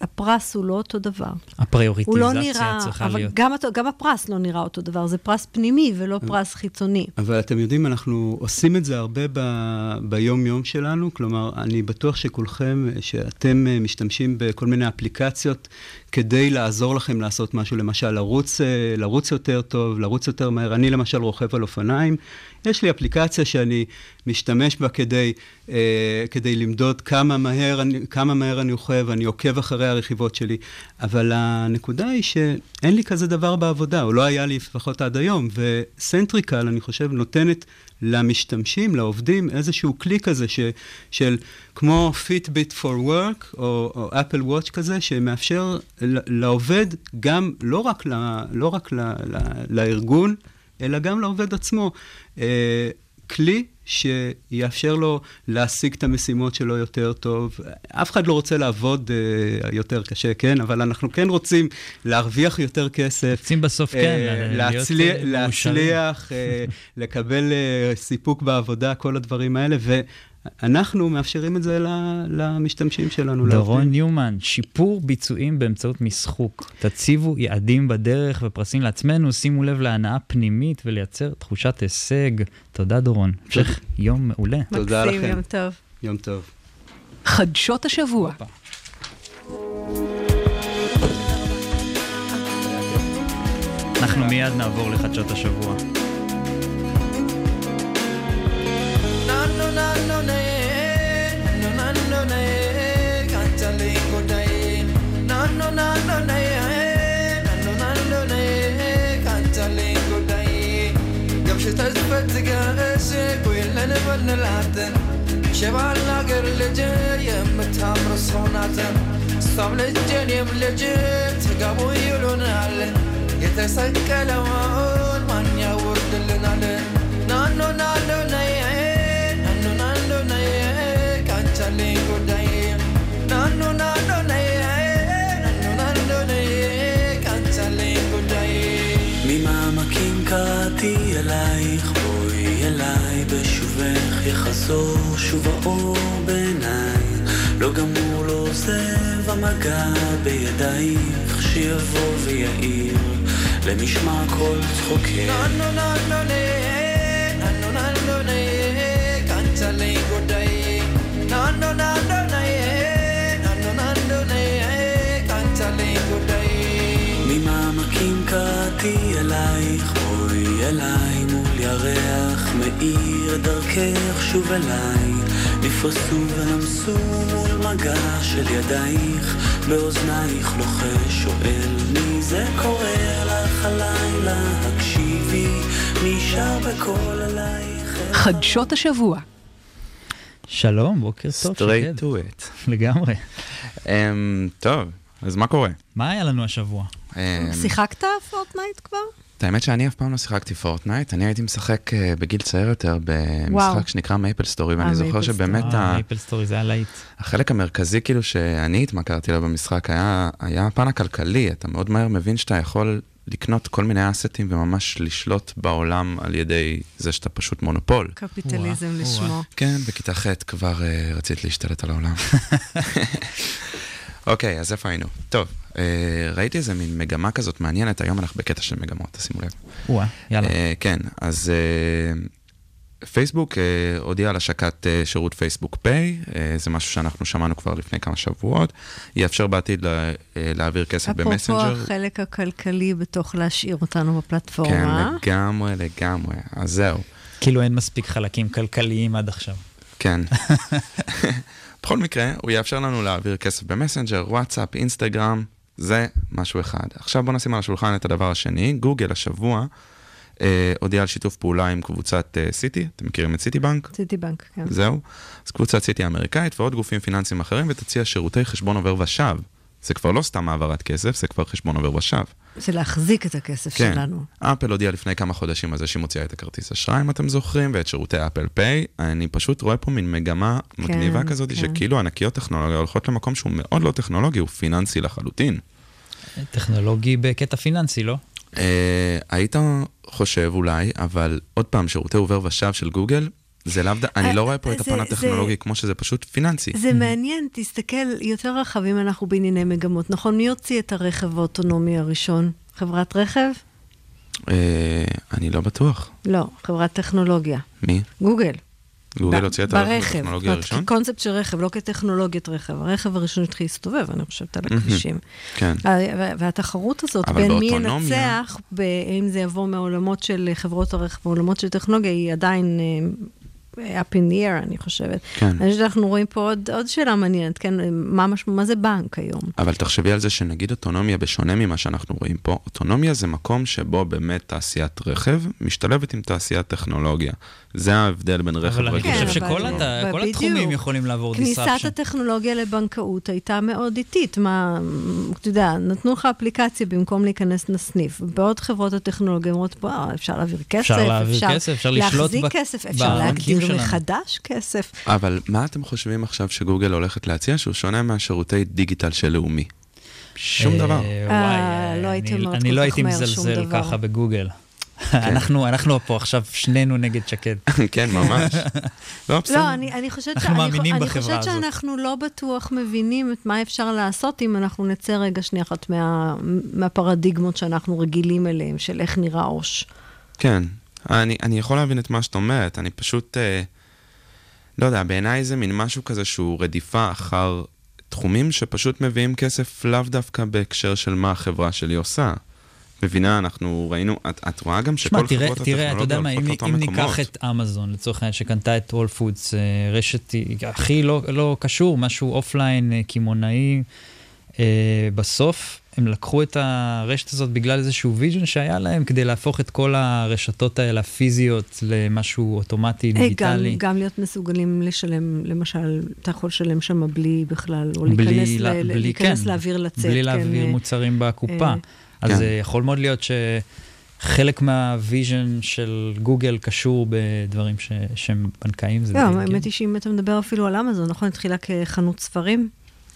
הפרס הוא לא אותו דבר. הפריוריטיזציה לא נראה, צריכה אבל להיות. גם, גם הפרס לא נראה אותו דבר, זה פרס פנימי ולא פרס חיצוני. אבל אתם יודעים, אנחנו עושים את זה הרבה ב- ביום-יום שלנו. כלומר, אני בטוח שכולכם, שאתם אה, משתמשים בכל מיני אפליקציות כדי לעזור לכם לעשות משהו, למשל, לרוץ, אה, לרוץ יותר טוב, לרוץ יותר מהר. אני למשל רוכב על אופניים. יש לי אפליקציה שאני משתמש בה כדי, אה, כדי למדוד כמה מהר, אני, כמה מהר אני רוכב, אני עוקב אחרי הרכיבות שלי. אבל הנקודה היא שאין לי כזה דבר בעבודה, או לא היה לי לפחות עד היום, וסנטריקל, אני חושב, נותנת למשתמשים, לעובדים, איזשהו כלי כזה ש, של כמו פיטביט for work, או, או אפל וואץ' כזה, שמאפשר לעובד גם, לא רק, ל, לא רק ל, ל, לארגון, אלא גם לעובד עצמו. אה, כלי שיאפשר לו להשיג את המשימות שלו יותר טוב. אף אחד לא רוצה לעבוד אה, יותר קשה, כן? אבל אנחנו כן רוצים להרוויח יותר כסף. רוצים בסוף, אה, כן, להיות, להצליח, מאושרים. להצליח אה, לקבל אה, סיפוק בעבודה, כל הדברים האלה, ואנחנו מאפשרים את זה למשתמשים שלנו. דורון. ניומן, שיפור ביצועים באמצעות משחוק. תציבו יעדים בדרך ופרסים לעצמנו, שימו לב להנאה פנימית ולייצר תחושת הישג. תודה דורון. המשך יום מעולה. תודה מקסים, לכם. יום טוב. יום טוב. חדשות השבוע. אנחנו מיד נעבור לחדשות השבוע. ሸባል አገር ልጅ የምታምር ሰው ናት እሷም ልጅ እኔም የተሰቀለውን ማን ያወርድልናል ናኖ ናኖ ממעמקים קראתי אלייך, בואי אליי בשובך יחזור שוב האור בעיניי. לא גמור, לא עוזב המגע בידייך, שיבוא ויעיר למשמע כל צחוקך. קראתי אלייך, בואי אליי מול ירח מאיר דרכך שוב אליי. נפרסו ונמסו מול מגע של ידייך, באוזנייך לוחש שואל מי זה קורא לך הלילה, הקשיב נשאר בכל עלייך. חדשות השבוע. שלום, בוקר טוב, Straight שקד. to it. לגמרי. אמ, טוב, אז מה קורה? מה היה לנו השבוע? Um, שיחקת פורטנייט כבר? את האמת שאני אף פעם לא שיחקתי פורטנייט, אני הייתי משחק אה, בגיל צעיר יותר וואו. במשחק שנקרא מייפל סטורי, ואני אה, זוכר שבאמת אה, ה- מייפל סטורי זה היה להיט. החלק המרכזי כאילו שאני התמכרתי לו במשחק היה, היה הפן הכלכלי, אתה מאוד מהר מבין שאתה יכול לקנות כל מיני asset ים וממש לשלוט בעולם על ידי זה שאתה פשוט מונופול. קפיטליזם וואו, לשמו. וואו. כן, בכיתה ח' כבר אה, רצית להשתלט על העולם. אוקיי, אז איפה היינו? טוב, אה, ראיתי איזה מין מגמה כזאת מעניינת, היום אנחנו בקטע של מגמות, תשימו לב. וואה, יאללה. אה, כן, אז אה, פייסבוק אה, הודיע על השקת שירות פייסבוק פיי, זה משהו שאנחנו שמענו כבר לפני כמה שבועות, יאפשר בעתיד לה, להעביר כסף אפרופו במסנג'ר. החלק הכלכלי בתוך להשאיר אותנו כן, בפלטפורמה. לגמרי, לגמרי, אז זהו. כאילו אין מספיק חלקים כלכליים עד עכשיו. כן. בכל מקרה, הוא יאפשר לנו להעביר כסף במסנג'ר, וואטסאפ, אינסטגרם, זה משהו אחד. עכשיו בואו נשים על השולחן את הדבר השני. גוגל השבוע אה, הודיע על שיתוף פעולה עם קבוצת אה, סיטי, אתם מכירים את סיטי בנק? סיטי בנק, כן. זהו. אז קבוצת סיטי האמריקאית ועוד גופים פיננסיים אחרים ותציע שירותי חשבון עובר ושב. זה כבר לא סתם העברת כסף, זה כבר חשבון עובר ושב. זה להחזיק את הכסף כן. שלנו. אפל הודיעה לפני כמה חודשים על זה שהיא מוציאה את הכרטיס אשראי, אם אתם זוכרים, ואת שירותי אפל פיי. אני פשוט רואה פה מין מגמה מגניבה כזאת, כן. שכאילו ענקיות טכנולוגיה הולכות למקום שהוא מאוד לא טכנולוגי, הוא פיננסי לחלוטין. טכנולוגי בקטע פיננסי, לא? אה, היית חושב אולי, אבל עוד פעם, שירותי עובר ושב של גוגל, זה לאו ד... אני לא רואה פה את הפן הטכנולוגי כמו שזה פשוט פיננסי. זה מעניין, תסתכל יותר רחב אם אנחנו בענייני מגמות. נכון, מי הוציא את הרכב האוטונומי הראשון? חברת רכב? אה, אני לא בטוח. לא, חברת טכנולוגיה. מי? גוגל. גוגל ב- הוציא את הרכב ברכב, הטכנולוגי הראשון? כקונספט של רכב, לא כטכנולוגיית רכב. הרכב הראשון התחיל להסתובב, אני חושבת, על הכבישים. כן. והתחרות הזאת, אבל בין מי ינצח, אם זה יבוא מעולמות של חברות הרכב, מעולמות של טכנולוגיה, היא עדיין up in the air, אני חושבת. כן. אני חושבת שאנחנו רואים פה עוד, עוד שאלה מעניינת, כן? מה, משמע, מה זה בנק היום? אבל תחשבי על זה שנגיד אוטונומיה, בשונה ממה שאנחנו רואים פה, אוטונומיה זה מקום שבו באמת תעשיית רכב משתלבת עם תעשיית טכנולוגיה. זה ההבדל בין רכב אבל אני רגיל. חושב כן, שכל הת- בדיוק. התחומים יכולים לעבור כניסת disruption. הטכנולוגיה לבנקאות הייתה מאוד איטית. מה, אתה יודע, נתנו לך אפליקציה במקום להיכנס לסניף. בעוד חברות הטכנולוגיה אומרות, וואו, אפשר להעביר כסף, אפשר להעביר כסף, אפשר לשלוט להחזיק ב- כסף, אפשר להגדיר שלנו. מחדש כסף. אבל מה אתם חושבים עכשיו שגוגל הולכת להציע שהוא שונה מהשירותי דיגיטל של לאומי? שום אה, דבר. אה, לא הייתי אני- אני לא הייתי מזלזל. ככה בגוגל. אנחנו אנחנו פה עכשיו שנינו נגד שקד. כן, ממש. לא, בסדר. לא, אני, אני חושבת, אנחנו מאמינים אני בחברה חושבת הזאת. שאנחנו לא בטוח מבינים את מה אפשר לעשות אם אנחנו נצא רגע שנייה אחת מה, מהפרדיגמות שאנחנו רגילים אליהן, של איך נראה עו"ש. כן, אני, אני יכול להבין את מה שאת אומרת, אני פשוט, אה, לא יודע, בעיניי זה מין משהו כזה שהוא רדיפה אחר תחומים שפשוט מביאים כסף לאו דווקא בהקשר של מה החברה שלי עושה. מבינה, אנחנו ראינו, את, את רואה גם שכל שמע, תראה, חברות תראה, אתה יודע הטכנולוגיה מה, הולכות אם, לאותם אם מקומות. ניקח את אמזון, לצורך העניין, שקנתה את הול פודס, רשת היא הכי לא, לא קשור, משהו אופליין, אה, קמעונאי, אה, בסוף הם לקחו את הרשת הזאת בגלל איזשהו vision שהיה להם, כדי להפוך את כל הרשתות האלה הפיזיות למשהו אוטומטי, גם, דיגיטלי. גם להיות מסוגלים לשלם, למשל, אתה יכול לשלם שם בלי בכלל, או בלי, להיכנס, לה- ל, בלי, להיכנס כן, להעביר לצאת. בלי כן, להעביר אה, מוצרים בקופה. אה, אז כן. יכול מאוד להיות שחלק מה vision של גוגל קשור בדברים ש... שהם בנקאיים. לא, האמת הגיוני. היא שאם אתה מדבר אפילו על אמזון, נכון, התחילה כחנות ספרים,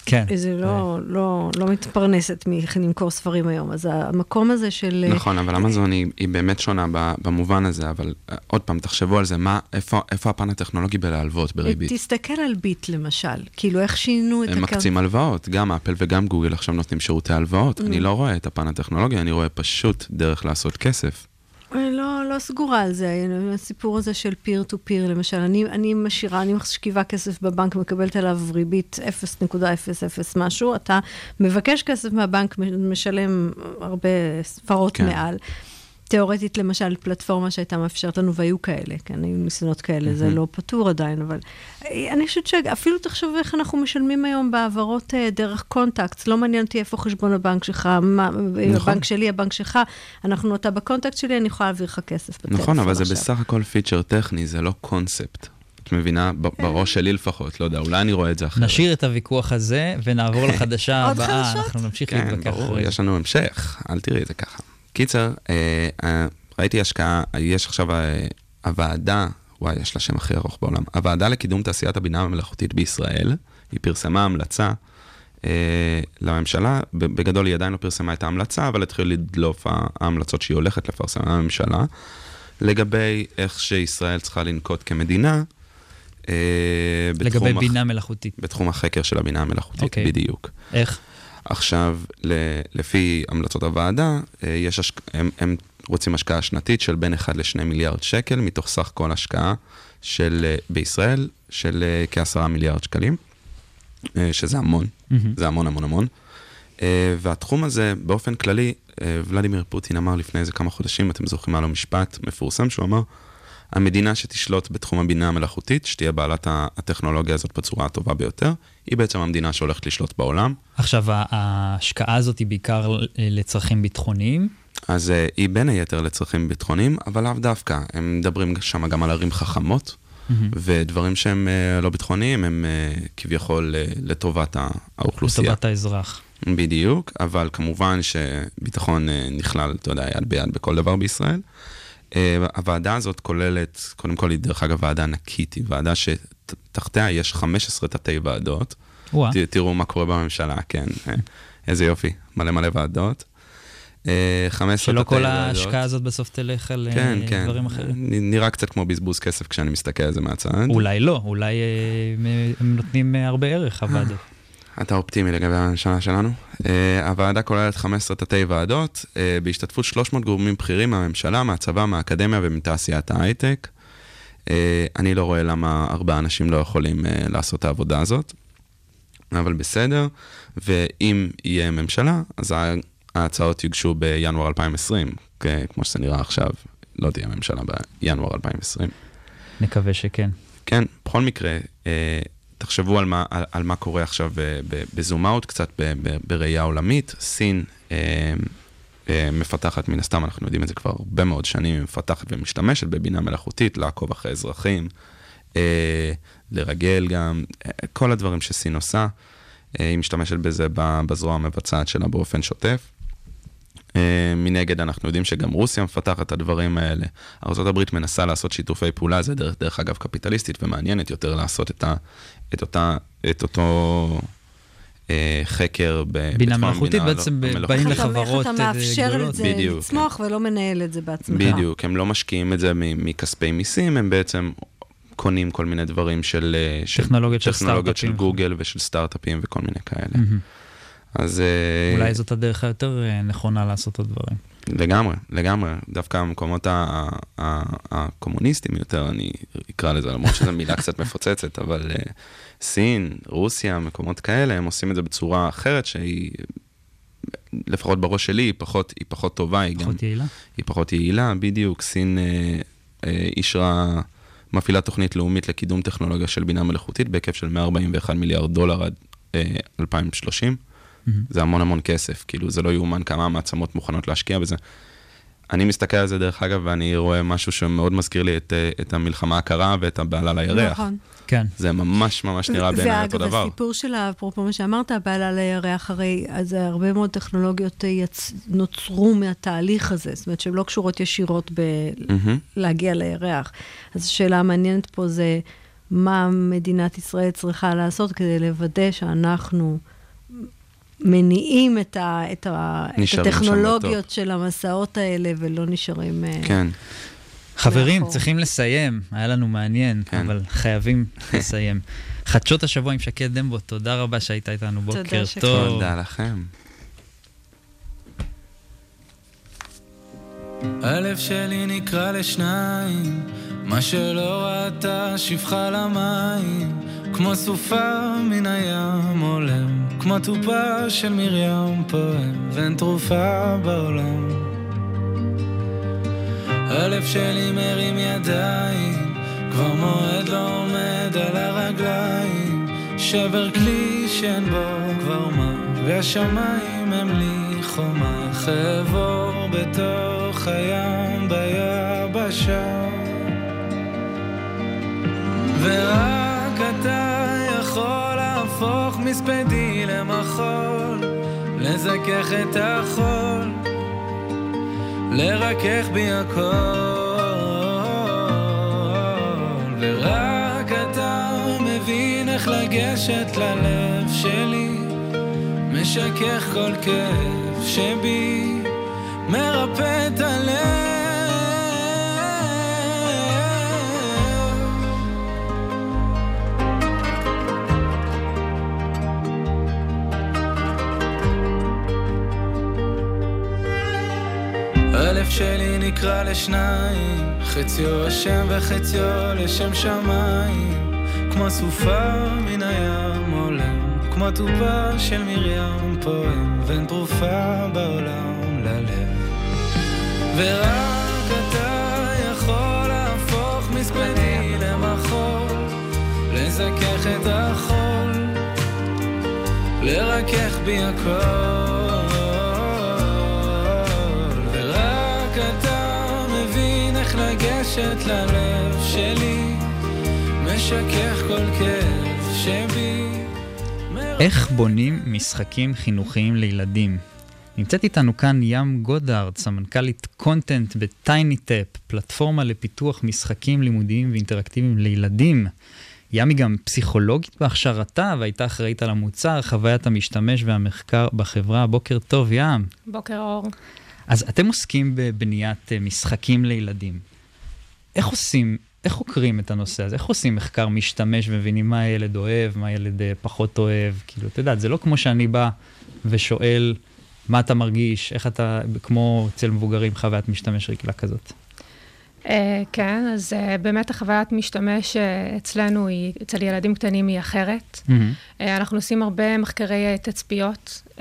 כן. זה לא, לא, לא מתפרנסת מלמכור ספרים היום, אז המקום הזה של... אה, נכון, אבל אמזון היא, היא באמת שונה במובן הזה, אבל אה, עוד פעם, תחשבו על זה, מה, איפה, איפה הפן הטכנולוגי בלהלוות בריבית? תסתכל על ביט למשל, כאילו איך שינו את הם הכר- מקצים הלוואות, גם אפל וגם גוגל עכשיו נותנים שירותי הלוואות. אני לא רואה את הפן הטכנולוגי, אני רואה פשוט דרך לעשות כסף. אני לא, לא סגורה על זה, הסיפור הזה של פיר טו פיר, למשל, אני, אני משאירה, אני משכיבה כסף בבנק, מקבלת עליו ריבית 0.00 משהו, אתה מבקש כסף מהבנק, משלם הרבה ספרות. כן. מעל. תיאורטית, למשל, פלטפורמה שהייתה מאפשרת לנו, והיו כאלה, כן, היו ניסיונות כאלה, זה. לא פתור עדיין, אבל אני חושבת שאפילו תחשוב איך אנחנו משלמים היום בהעברות אה, דרך contact, לא מעניין אותי איפה חשבון הבנק שלך, מה, נכון. הבנק שלי, הבנק שלך, אנחנו, אתה ב contact שלי, אני יכולה להעביר לך כסף בטלפון נכון, אבל זה עכשיו. בסך הכל פיצ'ר טכני, זה לא קונספט. את מבינה? כן. בראש שלי לפחות, לא יודע, אולי אני רואה את זה אחרת. נשאיר את הוויכוח הזה ונעבור לחדשה הבאה? אנחנו נמשיך כן, להתווכח ברור, אחרי זה. יש לנו המשך, אל תראי את זה ככה. קיצר, אה, אה, ראיתי השקעה, יש עכשיו אה, הוועדה, וואי, יש לה שם הכי ארוך בעולם, הוועדה לקידום תעשיית הבינה המלאכותית בישראל, היא פרסמה המלצה אה, לממשלה, בגדול היא עדיין לא פרסמה את ההמלצה, אבל התחיל לדלוף ההמלצות שהיא הולכת לפרסם לממשלה, לגבי איך שישראל צריכה לנקוט כמדינה. אה, לגבי בינה מלאכותית. בתחום החקר של הבינה המלאכותית, אוקיי. בדיוק. איך? עכשיו, ל- לפי המלצות הוועדה, אה, יש השק... הם, הם רוצים השקעה שנתית של בין 1 ל-2 מיליארד שקל, מתוך סך כל השקעה של, אה, בישראל של אה, כ-10 מיליארד שקלים, שזה המון, מהמם. זה המון המון המון. והתחום הזה, באופן כללי, ולדימיר פוטין אמר לפני איזה כמה חודשים, אתם זוכרים, היה לו משפט מפורסם שהוא אמר, המדינה שתשלוט בתחום הבינה המלאכותית, שתהיה בעלת הטכנולוגיה הזאת בצורה הטובה ביותר, היא בעצם המדינה שהולכת לשלוט בעולם. עכשיו, ההשקעה הזאת היא בעיקר אה, לצרכים ביטחוניים. אז uh, היא בין היתר לצרכים ביטחוניים, אבל לאו דווקא. הם מדברים שם גם על ערים חכמות, מהמם. ודברים שהם uh, לא ביטחוניים, הם uh, כביכול לטובת האוכלוסייה. לטובת האזרח. בדיוק, אבל כמובן שביטחון נכלל, אתה יודע, יד ביד בכל דבר בישראל. Uh, הוועדה הזאת כוללת, קודם כל היא דרך אגב ועדה ענקית, היא ועדה שתחתיה יש 15 תתי ועדות. ת, תראו מה קורה בממשלה, כן, אה, איזה יופי, מלא מלא ועדות. אה, 15 שלא תתי כל ועדות. ההשקעה הזאת בסוף תלך על כן, כן. דברים אחרים. נראה קצת כמו בזבוז כסף כשאני מסתכל על זה מהצד. אולי לא, אולי הם- נותנים הרבה ערך, הוועדות. אתה אופטימי לגבי הממשלה שלנו. Uh, הוועדה כוללת 15 תתי ועדות, uh, בהשתתפות 300 גורמים בכירים מהממשלה, מהצבא, מהאקדמיה ומתעשיית ההייטק. Uh, אני לא רואה למה ארבעה אנשים לא יכולים uh, לעשות את העבודה הזאת, אבל בסדר. ואם יהיה ממשלה, אז ההצעות יוגשו בינואר 2020, כ- כמו שזה נראה עכשיו, לא תהיה ממשלה בינואר 2020. נקווה שכן. כן, בכל מקרה, אה, תחשבו על מה, על, על מה קורה עכשיו ב- בזום אאוט, קצת בראייה עולמית. סין אה, אה, מפתחת, מן הסתם, אנחנו יודעים את זה כבר הרבה מאוד שנים, היא מפתחת ומשתמשת בבינה מלאכותית, לעקוב אחרי אזרחים, אה, לרגל גם, אה, כל הדברים שסין עושה. אה, היא משתמשת בזה בזרוע המבצעת שלה באופן שוטף. אה, מנגד, אנחנו יודעים שגם רוסיה מפתחת את הדברים האלה. ארה"ב מנסה לעשות שיתופי פעולה, זה דרך, דרך אגב קפיטליסטית ומעניינת יותר לעשות את, ה, את, אותה, את אותו אה, חקר ב- בינה בתחום מלאכותית הבינה בעצם ב- המלאכותית. באים לחברות איך אתה אה, מאפשר גדולות. את זה בדיוק, לצמוח ולא מנהל את זה בעצמך. בדיוק, הם לא משקיעים את זה מ- מכספי מיסים, הם בעצם קונים כל מיני דברים של... אה, של טכנולוגיות של טכנולוגיות של סטארט-אפים. גוגל ושל סטארט-אפים וכל מיני כאלה. מהמם. אז... אה, אולי זאת הדרך היותר נכונה לעשות את הדברים. לגמרי, לגמרי. דווקא המקומות הקומוניסטיים יותר, אני אקרא לזה, למרות שזו מילה קצת מפוצצת, אבל uh, סין, רוסיה, מקומות כאלה, הם עושים את זה בצורה אחרת שהיא, לפחות בראש שלי, היא פחות, היא פחות טובה. היא גם, פחות יעילה. היא פחות יעילה, בדיוק. סין אה, אה, אישרה, מפעילה תוכנית לאומית לקידום טכנולוגיה של בינה מלאכותית בהיקף של 141 מיליארד דולר עד אה, 2030. מהמם. זה המון המון כסף, כאילו זה לא יאומן כמה המעצמות מוכנות להשקיע בזה. אני מסתכל על זה דרך אגב, ואני רואה משהו שמאוד מזכיר לי את, אה, את המלחמה הקרה ואת הבעלה לירח. נכון. כן. זה ממש ממש נראה בעיניי אותו ואגב, דבר. הסיפור של, אפרופו מה שאמרת, הבעלה לירח, הרי אז הרבה מאוד טכנולוגיות אה, יצ... נוצרו מהתהליך הזה, זאת אומרת שהן לא קשורות ישירות. בלהגיע לירח. אז השאלה המעניינת פה זה, מה מדינת ישראל צריכה לעשות כדי לוודא שאנחנו מניעים את, ה... את, ה... את הטכנולוגיות. של המסעות האלה ולא נשארים... אה, כן. חברים, מאחור. צריכים לסיים, היה לנו מעניין, כן. אבל חייבים לסיים. חדשות השבוע עם שקד דמבו, תודה רבה שהיית איתנו, תודה, בוקר שקד. טוב. תודה לכם. הלב שלי נקרע לשניים, מה שלא ראתה שפחה למים, כמו סופה מן הים עולם, כמו טובה של מרים פועם, ואין תרופה בעולם. הלב שלי מרים ידיים, כבר מועד לא עומד על הרגליים, שבר כלי שאין בו כבר מה, והשמיים הם לי חומה, אעבור בתוך הים ביבשה. ורק אתה יכול להפוך מספדי למחול, לזכך את החול, לרכך בי הכל. ורק אתה מבין איך לגשת ללב שלי, משכך כל כאב שבי, מרפא את. הלב נקרע לשניים, חציו השם וחציו לשם שמיים, כמו סופה מן הים עולם, כמו טובה של מרים פועם, ואין תרופה בעולם ללב. ורק אתה יכול להפוך מספדי למחול, לזכך את החול, לרכך בי הכל. לגשת ללב שלי, משכך כל כאב שבי. איך בונים משחקים חינוכיים לילדים? נמצאת איתנו כאן ים גודארד, סמנכ"לית content ב TinyTap, פלטפורמה לפיתוח משחקים לימודיים ואינטראקטיביים לילדים. ים היא גם פסיכולוגית בהכשרתה והייתה אחראית על המוצר, חוויית המשתמש והמחקר בחברה. בוקר טוב, ים. בוקר אור. אז אתם עוסקים בבניית אה, משחקים לילדים. איך עושים, איך חוקרים את הנושא הזה? איך עושים מחקר משתמש ומבינים מה הילד אוהב, מה הילד אה, פחות אוהב? כאילו, אתה יודע, זה לא כמו שאני בא ושואל מה אתה מרגיש, איך אתה, כמו אצל מבוגרים, חוויית משתמש רגילה כזאת. Uh, כן, אז uh, באמת החוויית משתמש uh, אצלנו, היא, אצל ילדים קטנים היא אחרת. Mm-hmm. Uh, אנחנו עושים הרבה מחקרי uh, תצפיות. Uh,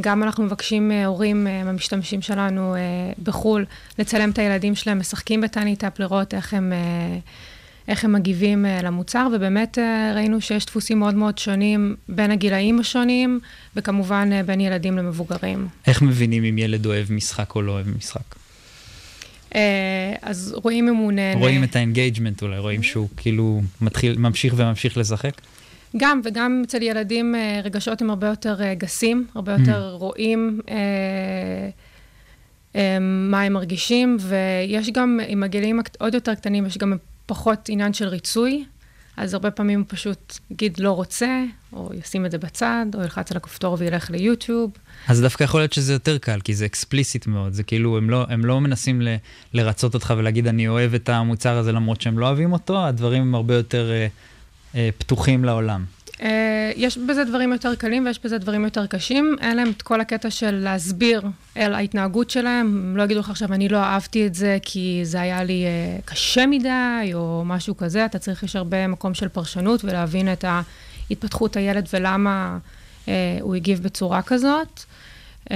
גם אנחנו מבקשים uh, הורים uh, מהמשתמשים שלנו uh, בחו"ל לצלם את הילדים שלהם משחקים ב TinyTap, לראות איך הם, uh, איך הם מגיבים uh, למוצר, ובאמת uh, ראינו שיש דפוסים מאוד מאוד שונים בין הגילאים השונים, וכמובן uh, בין ילדים למבוגרים. איך מבינים אם ילד אוהב משחק או לא אוהב משחק? Uh, אז רואים אם הוא נהנה. רואים את ה engagement אולי, רואים שהוא כאילו מתחיל, ממשיך וממשיך לשחק? גם, וגם אצל ילדים uh, רגשות הם הרבה יותר uh, גסים, הרבה יותר Mm. רואים uh, uh, מה הם מרגישים, ויש גם, עם הגילאים הקט- עוד יותר קטנים, יש גם פחות עניין של ריצוי, אז הרבה פעמים הוא פשוט יגיד לא רוצה, או ישים את זה בצד, או ילחץ על הכפתור וילך ליוטיוב. אז דווקא יכול להיות שזה יותר קל, כי זה אקספליסיט מאוד, זה כאילו, הם לא, הם לא מנסים ל, לרצות אותך ולהגיד, אני אוהב את המוצר הזה למרות שהם לא אוהבים אותו, הדברים הם הרבה יותר אה, אה, פתוחים לעולם. Uh, יש בזה דברים יותר קלים ויש בזה דברים יותר קשים. אין להם את כל הקטע של להסביר על ההתנהגות שלהם. הם לא יגידו לך עכשיו, אני לא אהבתי את זה כי זה היה לי uh, קשה מדי, או משהו כזה. אתה צריך, יש הרבה מקום של פרשנות ולהבין את התפתחות הילד ולמה uh, הוא הגיב בצורה כזאת. Um,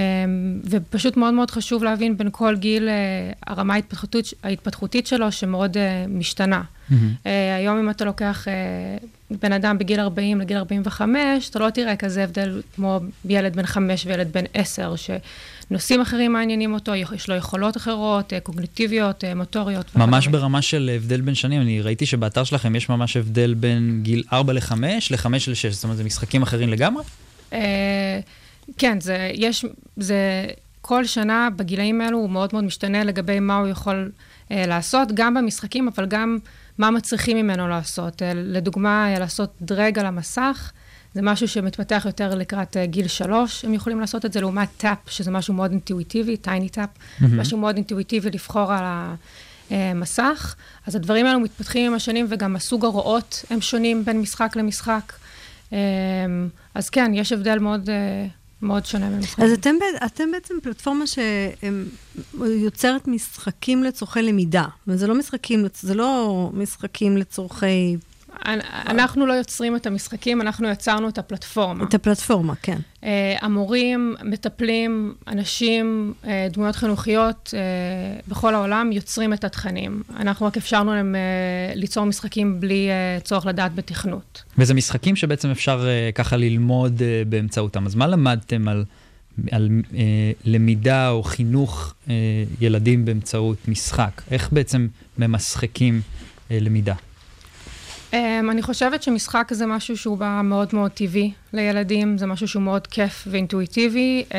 ופשוט מאוד מאוד חשוב להבין בין כל גיל uh, הרמה ההתפתחותית, ההתפתחותית שלו, שמאוד uh, משתנה. Mm-hmm. Uh, היום אם אתה לוקח בן אדם בגיל 40 לגיל 45, אתה לא תראה כזה הבדל כמו ילד בן 5 וילד בן 10, שנושאים אחרים מעניינים אותו, יש לו יכולות אחרות, קוגניטיביות, מוטוריות. ממש ברמה של הבדל בין שנים, אני ראיתי שבאתר שלכם יש ממש הבדל בין גיל 4 ל-5 ל-5 ל-6, זאת אומרת, זה משחקים אחרים לגמרי? כן, זה, יש, זה, כל שנה בגילאים האלו הוא מאוד מאוד משתנה לגבי מה הוא יכול uh, לעשות, גם במשחקים, אבל גם מה מצריכים ממנו לעשות. Uh, לדוגמה, uh, לעשות drag על המסך, זה משהו שמתפתח יותר לקראת uh, גיל שלוש, הם יכולים לעשות את זה לעומת tap, שזה משהו מאוד אינטואיטיבי, TinyTap, מהמם. משהו מאוד אינטואיטיבי לבחור על המסך. אז הדברים האלו מתפתחים עם השנים, וגם הסוג ההוראות הם שונים בין משחק למשחק. Um, אז כן, יש הבדל מאוד... מאוד שונה ממשחקים. אז אתם, אתם בעצם פלטפורמה שיוצרת משחקים לצורכי למידה. וזה לא משחקים, זה לא משחקים לצורכי אנחנו לא יוצרים את המשחקים, אנחנו יצרנו את הפלטפורמה. את הפלטפורמה, כן. Uh, המורים, מטפלים, אנשים, uh, דמויות חינוכיות uh, בכל העולם יוצרים את התכנים. אנחנו רק אפשרנו להם uh, ליצור משחקים בלי uh, צורך לדעת בתכנות. וזה משחקים שבעצם אפשר uh, ככה ללמוד uh, באמצעותם. אז מה למדתם על, על uh, למידה או חינוך uh, ילדים באמצעות משחק? איך בעצם ממשחקים uh, למידה? Um, אני חושבת שמשחק זה משהו שהוא בא מאוד מאוד טבעי לילדים, זה משהו שהוא מאוד כיף ואינטואיטיבי. Um,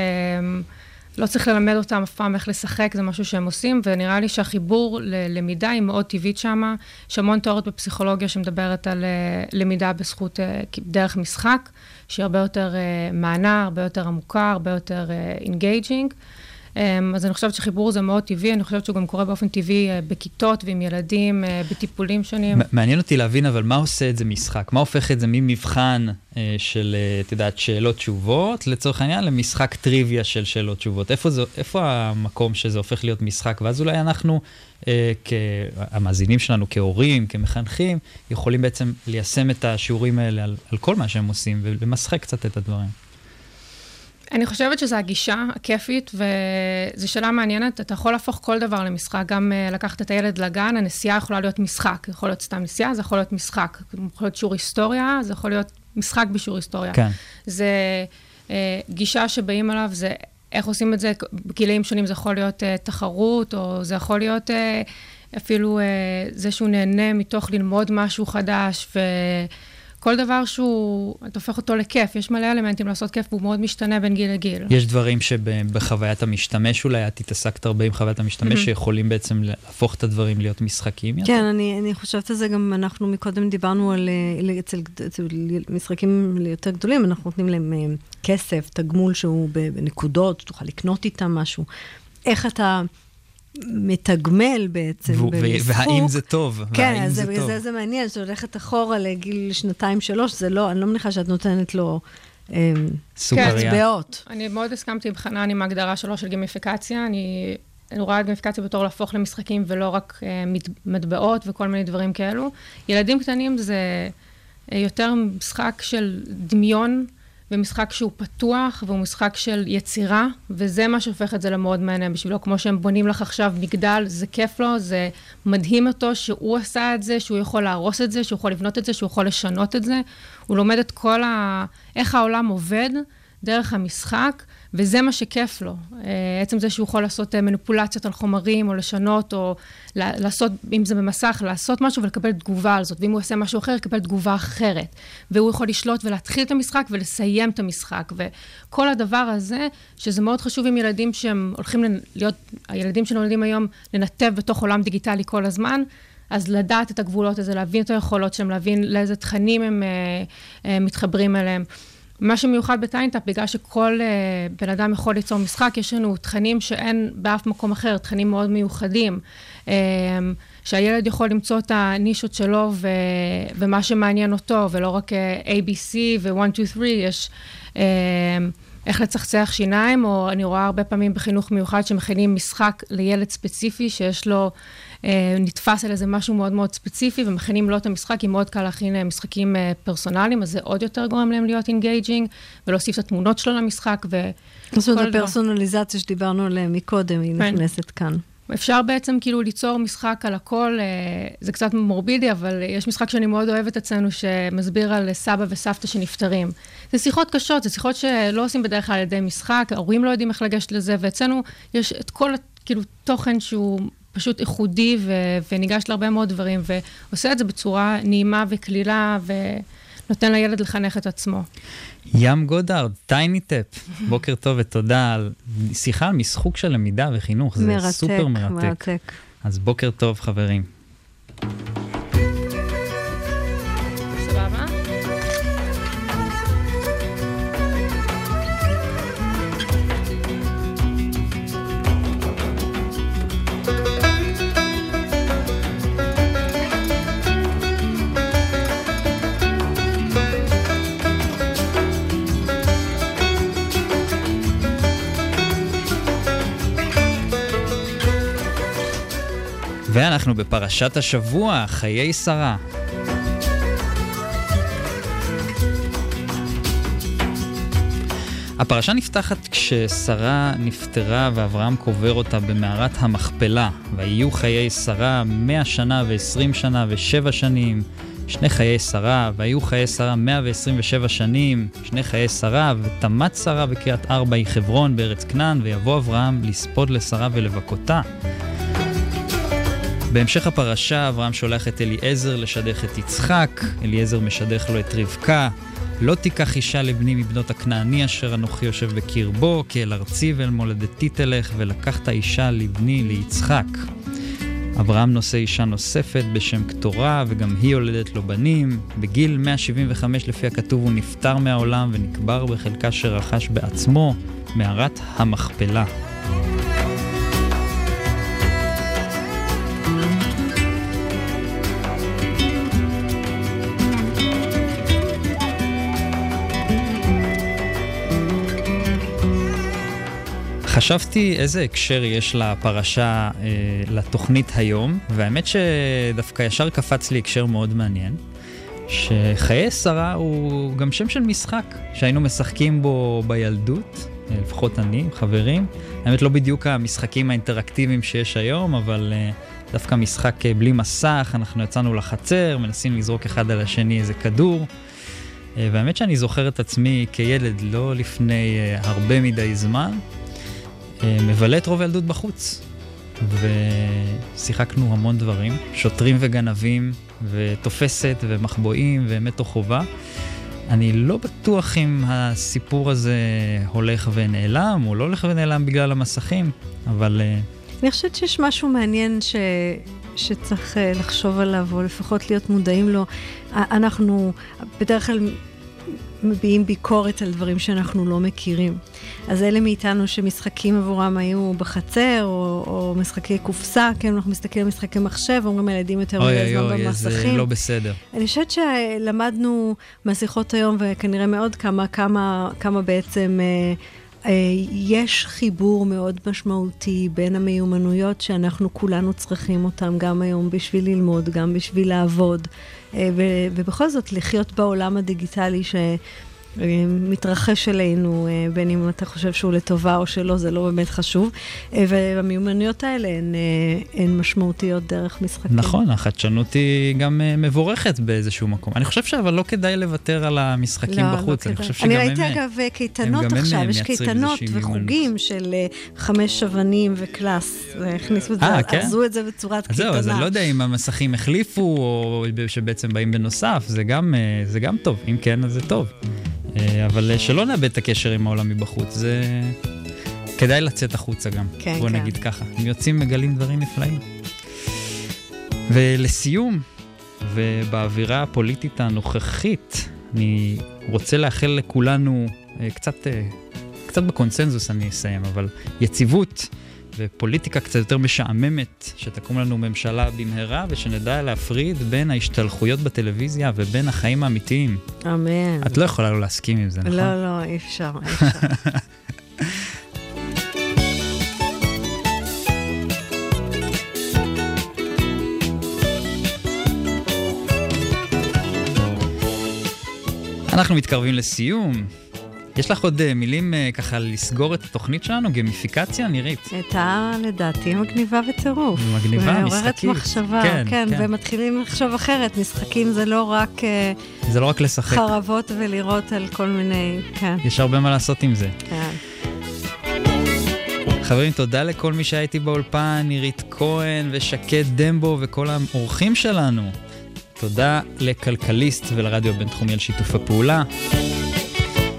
לא צריך ללמד אותם אף פעם איך לשחק, זה משהו שהם עושים, ונראה לי שהחיבור ללמידה היא מאוד טבעית שם. יש המון תיאוריות בפסיכולוגיה שמדברת על uh, למידה בזכות, uh, דרך משחק, שהיא הרבה יותר uh, מהנה, הרבה יותר עמוקה, הרבה יותר engaging. Uh, אמ, אז אני חושבת שחיבור זה מאוד טבעי, אני חושבת שהוא גם קורה באופן טבעי אה, בכיתות ועם ילדים, אה, בטיפולים שונים. מעניין אותי להבין, אבל מה עושה את זה משחק? מה הופך את זה ממבחן אה, של, את יודעת, שאלות-תשובות, לצורך העניין, למשחק טריוויה של שאלות-תשובות? איפה, איפה המקום שזה הופך להיות משחק? ואז אולי אנחנו, המאזינים שלנו כהורים, כמחנכים, יכולים בעצם ליישם את השיעורים האלה על, על כל מה שהם עושים ולמשחק קצת את הדברים. אני חושבת שזו הגישה הכיפית, וזו שאלה מעניינת. אתה יכול להפוך כל דבר למשחק, גם uh, לקחת את הילד לגן, הנסיעה יכולה להיות משחק. יכול להיות סתם נסיעה, זה יכול להיות משחק. יכול להיות שיעור היסטוריה, זה יכול להיות משחק בשיעור היסטוריה. כן. זה uh, גישה שבאים עליו, זה איך עושים את זה בגילאים שונים, זה יכול להיות uh, תחרות, או זה יכול להיות אפילו זה שהוא נהנה מתוך ללמוד משהו חדש, ו... כל דבר שהוא, אתה הופך אותו לכיף, יש מלא אלמנטים לעשות כיף, והוא מאוד משתנה בין גיל לגיל. יש דברים שבחוויית המשתמש אולי, את התעסקת הרבה עם חוויית המשתמש, mm-hmm. שיכולים בעצם להפוך את הדברים להיות משחקים יותר? כן, אני, אני חושבת על זה גם, אנחנו מקודם דיברנו על, אה, אצל, אצל משחקים יותר גדולים, אנחנו נותנים להם אה, כסף, תגמול שהוא בנקודות, שתוכל לקנות איתם משהו. איך אתה... מתגמל בעצם במשחוק. והאם זה טוב? כן, אז זה, זה, זה מעניין, שאת הולכת אחורה לגיל שנתיים-שלוש, זה לא, אני לא מניחה שאת נותנת לו... אמ, סוכריה. אצבעות. אני מאוד הסכמתי עם חנן עם ההגדרה שלו של גימיפיקציה. אני, אני רואה את גימיפיקציה בתור להפוך למשחקים ולא רק uh, מטבעות וכל מיני דברים כאלו. ילדים קטנים זה uh, יותר משחק של דמיון ומשחק שהוא פתוח, והוא משחק של יצירה, וזה מה שהופך את זה למאוד מעניין בשבילו. כמו שהם בונים לך עכשיו מגדל, זה כיף לו, זה מדהים אותו שהוא עשה את זה, שהוא יכול להרוס את זה, שהוא יכול לבנות את זה, שהוא יכול לשנות את זה. הוא לומד את כל ה... איך העולם עובד דרך המשחק, וזה מה שכיף לו. אה, עצם זה שהוא יכול לעשות אה, מניפולציות על חומרים, או לשנות, או לעשות, אם זה במסך, לעשות משהו ולקבל תגובה על זאת. ואם הוא עושה משהו אחר, יקבל תגובה אחרת. והוא יכול לשלוט ולהתחיל את המשחק ולסיים את המשחק. וכל הדבר הזה, שזה מאוד חשוב עם ילדים שהם הולכים להיות, הילדים שנולדים היום, לנתב בתוך עולם דיגיטלי כל הזמן. אז לדעת את הגבולות הזה, להבין את היכולות שלהם, להבין לאיזה תכנים הם uh, uh, מתחברים אליהם. מה שמיוחד בטיינטאפ, בגלל שכל uh, בן אדם יכול ליצור משחק, יש לנו תכנים שאין באף מקום אחר, תכנים מאוד מיוחדים. Um, שהילד יכול למצוא את הנישות שלו ו, ומה שמעניין אותו, ולא רק uh, ABC ו-1, 2, 3, יש uh, איך לצחצח שיניים, או אני רואה הרבה פעמים בחינוך מיוחד שמכינים משחק לילד ספציפי שיש לו נתפס על איזה משהו מאוד מאוד ספציפי, ומכינים לו את המשחק, כי מאוד קל להכין אה, משחקים אה, פרסונליים, אז זה עוד יותר גורם להם להיות engaging, ולהוסיף את התמונות שלו למשחק, ו... זאת אומרת, הפרסונליזציה שדיברנו עליה מקודם, היא כן. נכנסת כאן. אפשר בעצם כאילו ליצור משחק על הכל, זה קצת מורבידי, אבל יש משחק שאני מאוד אוהבת אצלנו, שמסביר על סבא וסבתא שנפטרים. זה שיחות קשות, זה שיחות שלא עושים בדרך כלל על ידי משחק, ההורים לא יודעים איך לגשת לזה, ואצלנו יש את כל, כאילו, תוכן שהוא פשוט איחודי ו- וניגש להרבה מאוד דברים, ועושה את זה בצורה נעימה וקלילה, ונותן לילד לחנך את עצמו. ים גודארד, טייני טאפ, בוקר טוב ותודה על שיחה על משחוק של למידה וחינוך, זה מרתק, סופר מרתק. מרתק. אז בוקר טוב חברים. אנחנו בפרשת השבוע, חיי שרה. הפרשה נפתחת כששרה נפטרה ואברהם קובר אותה במערת המכפלה, ויהיו חיי שרה 100 שנה ו-20 שנה ו-7 שנים, שני חיי שרה, והיו חיי שרה 127 שנים, שני חיי שרה, ותמת שרה בקריית ארבע היא חברון בארץ כנען, ויבוא אברהם לספוד לשרה ולבכותה. בהמשך הפרשה אברהם שולח את אליעזר לשדך את יצחק, אליעזר משדך לו את רבקה, לא תיקח אישה לבני מבנות הכנעני אשר אנוכי יושב בקרבו, כי אל ארצי ואל מולדתי תלך, ולקחת אישה לבני ליצחק. אברהם נושא אישה נוספת בשם קטורה, וגם היא יולדת לו בנים. בגיל 175 לפי הכתוב הוא נפטר מהעולם ונקבר בחלקה שרכש בעצמו, מערת המכפלה. חשבתי איזה הקשר יש לפרשה, אה, לתוכנית היום, והאמת שדווקא ישר קפץ לי הקשר מאוד מעניין, שחיי שרה הוא גם שם של משחק, שהיינו משחקים בו בילדות, אה, לפחות אני, חברים. האמת לא בדיוק המשחקים האינטראקטיביים שיש היום, אבל אה, דווקא משחק אה, בלי מסך, אנחנו יצאנו לחצר, מנסים לזרוק אחד על השני איזה כדור. אה, והאמת שאני זוכר את עצמי כילד לא לפני הרבה מדי זמן, מבלה את רוב הילדות בחוץ. ושיחקנו המון דברים, שוטרים וגנבים, ותופסת ומחבואים ומתו חובה. אני לא בטוח אם הסיפור הזה הולך ונעלם, או לא הולך ונעלם בגלל המסכים, אבל... אה, אני חושבת שיש משהו מעניין ש... שצריך אה, לחשוב עליו, או לפחות להיות מודעים לו. אנחנו בדרך כלל מביעים ביקורת על דברים שאנחנו לא מכירים. אז אלה מאיתנו שמשחקים עבורם היו בחצר, או, או משחקי קופסה, כן, אנחנו מסתכלים על משחקי מחשב, אומרים הילדים יותר מדי זמן במסכים. אוי אוי, זה לא בסדר. אני חושבת שלמדנו מהשיחות היום, וכנראה מאוד כמה, כמה, כמה בעצם... אה, אה, יש חיבור מאוד משמעותי בין המיומנויות שאנחנו כולנו צריכים אותן גם היום בשביל ללמוד, גם בשביל לעבוד, אה, ובכל זאת לחיות בעולם הדיגיטלי ש... מתרחש עלינו, אה, בין אם אתה חושב שהוא לטובה או שלא, זה לא באמת חשוב. אה, והמיומנויות האלה הן, אה, הן משמעותיות דרך משחקים. נכון, החדשנות היא גם מבורכת באיזשהו מקום. אני חושב שאבל לא כדאי לוותר על המשחקים לא, לא בחוץ. לא אני חושב שגם אני ראיתי אגב קייטנות עכשיו, יש קייטנות וחוגים של חמש אבנים וקלאס. הכניסו את זה, כן? ארזו את זה בצורת קייטנה. זהו, אז אני לא יודע אם המסכים החליפו או שבעצם באים בנוסף, זה גם, זה גם טוב. אם כן, אז זה טוב. אה, אבל אה, שלא נאבד את הקשר עם העולם מבחוץ, זה... כדאי לצאת החוצה גם, כן, בוא כן. נגיד ככה. אם יוצאים מגלים דברים נפלאים. ולסיום, ובאווירה הפוליטית הנוכחית, אני רוצה לאחל לכולנו אה, קצת, קצת בקונסנזוס אני אסיים, אבל יציבות. ופוליטיקה קצת יותר משעממת, שתקום לנו ממשלה במהרה, ושנדע להפריד בין ההשתלחויות בטלוויזיה ובין החיים האמיתיים. אמן. את לא יכולה לא להסכים עם זה, נכון? לא, לא, אי אפשר, אי אפשר. אנחנו מתקרבים לסיום. יש לך עוד uh, מילים uh, ככה לסגור את התוכנית שלנו? גמיפיקציה, נירית? הייתה לדעתי מגניבה בטירוף. מגניבה, משחקית. מעוררת מחשבה, כן, כן, כן, ומתחילים לחשוב אחרת. משחקים זה לא רק... Uh, זה לא רק לשחק. חרבות ולירות על כל מיני... כן. יש הרבה מה לעשות עם זה. כן. חברים, תודה לכל מי שהיה איתי באולפן, נירית כהן ושקד דמבו וכל האורחים שלנו. תודה לכלכליסט ולרדיו הבינתחומי על שיתוף הפעולה.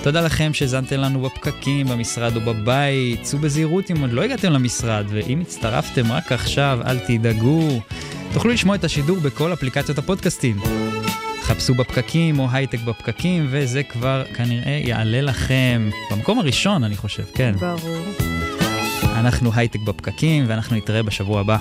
תודה לכם שהאזנתם לנו בפקקים, במשרד או בבית. צאו בזהירות אם עוד לא הגעתם למשרד, ואם הצטרפתם רק עכשיו, אל תדאגו. תוכלו לשמוע את השידור בכל אפליקציות הפודקאסטים. חפשו בפקקים או הייטק בפקקים, וזה כבר כנראה יעלה לכם במקום הראשון, אני חושב, כן. ברור. אנחנו הייטק בפקקים, ואנחנו נתראה בשבוע הבא.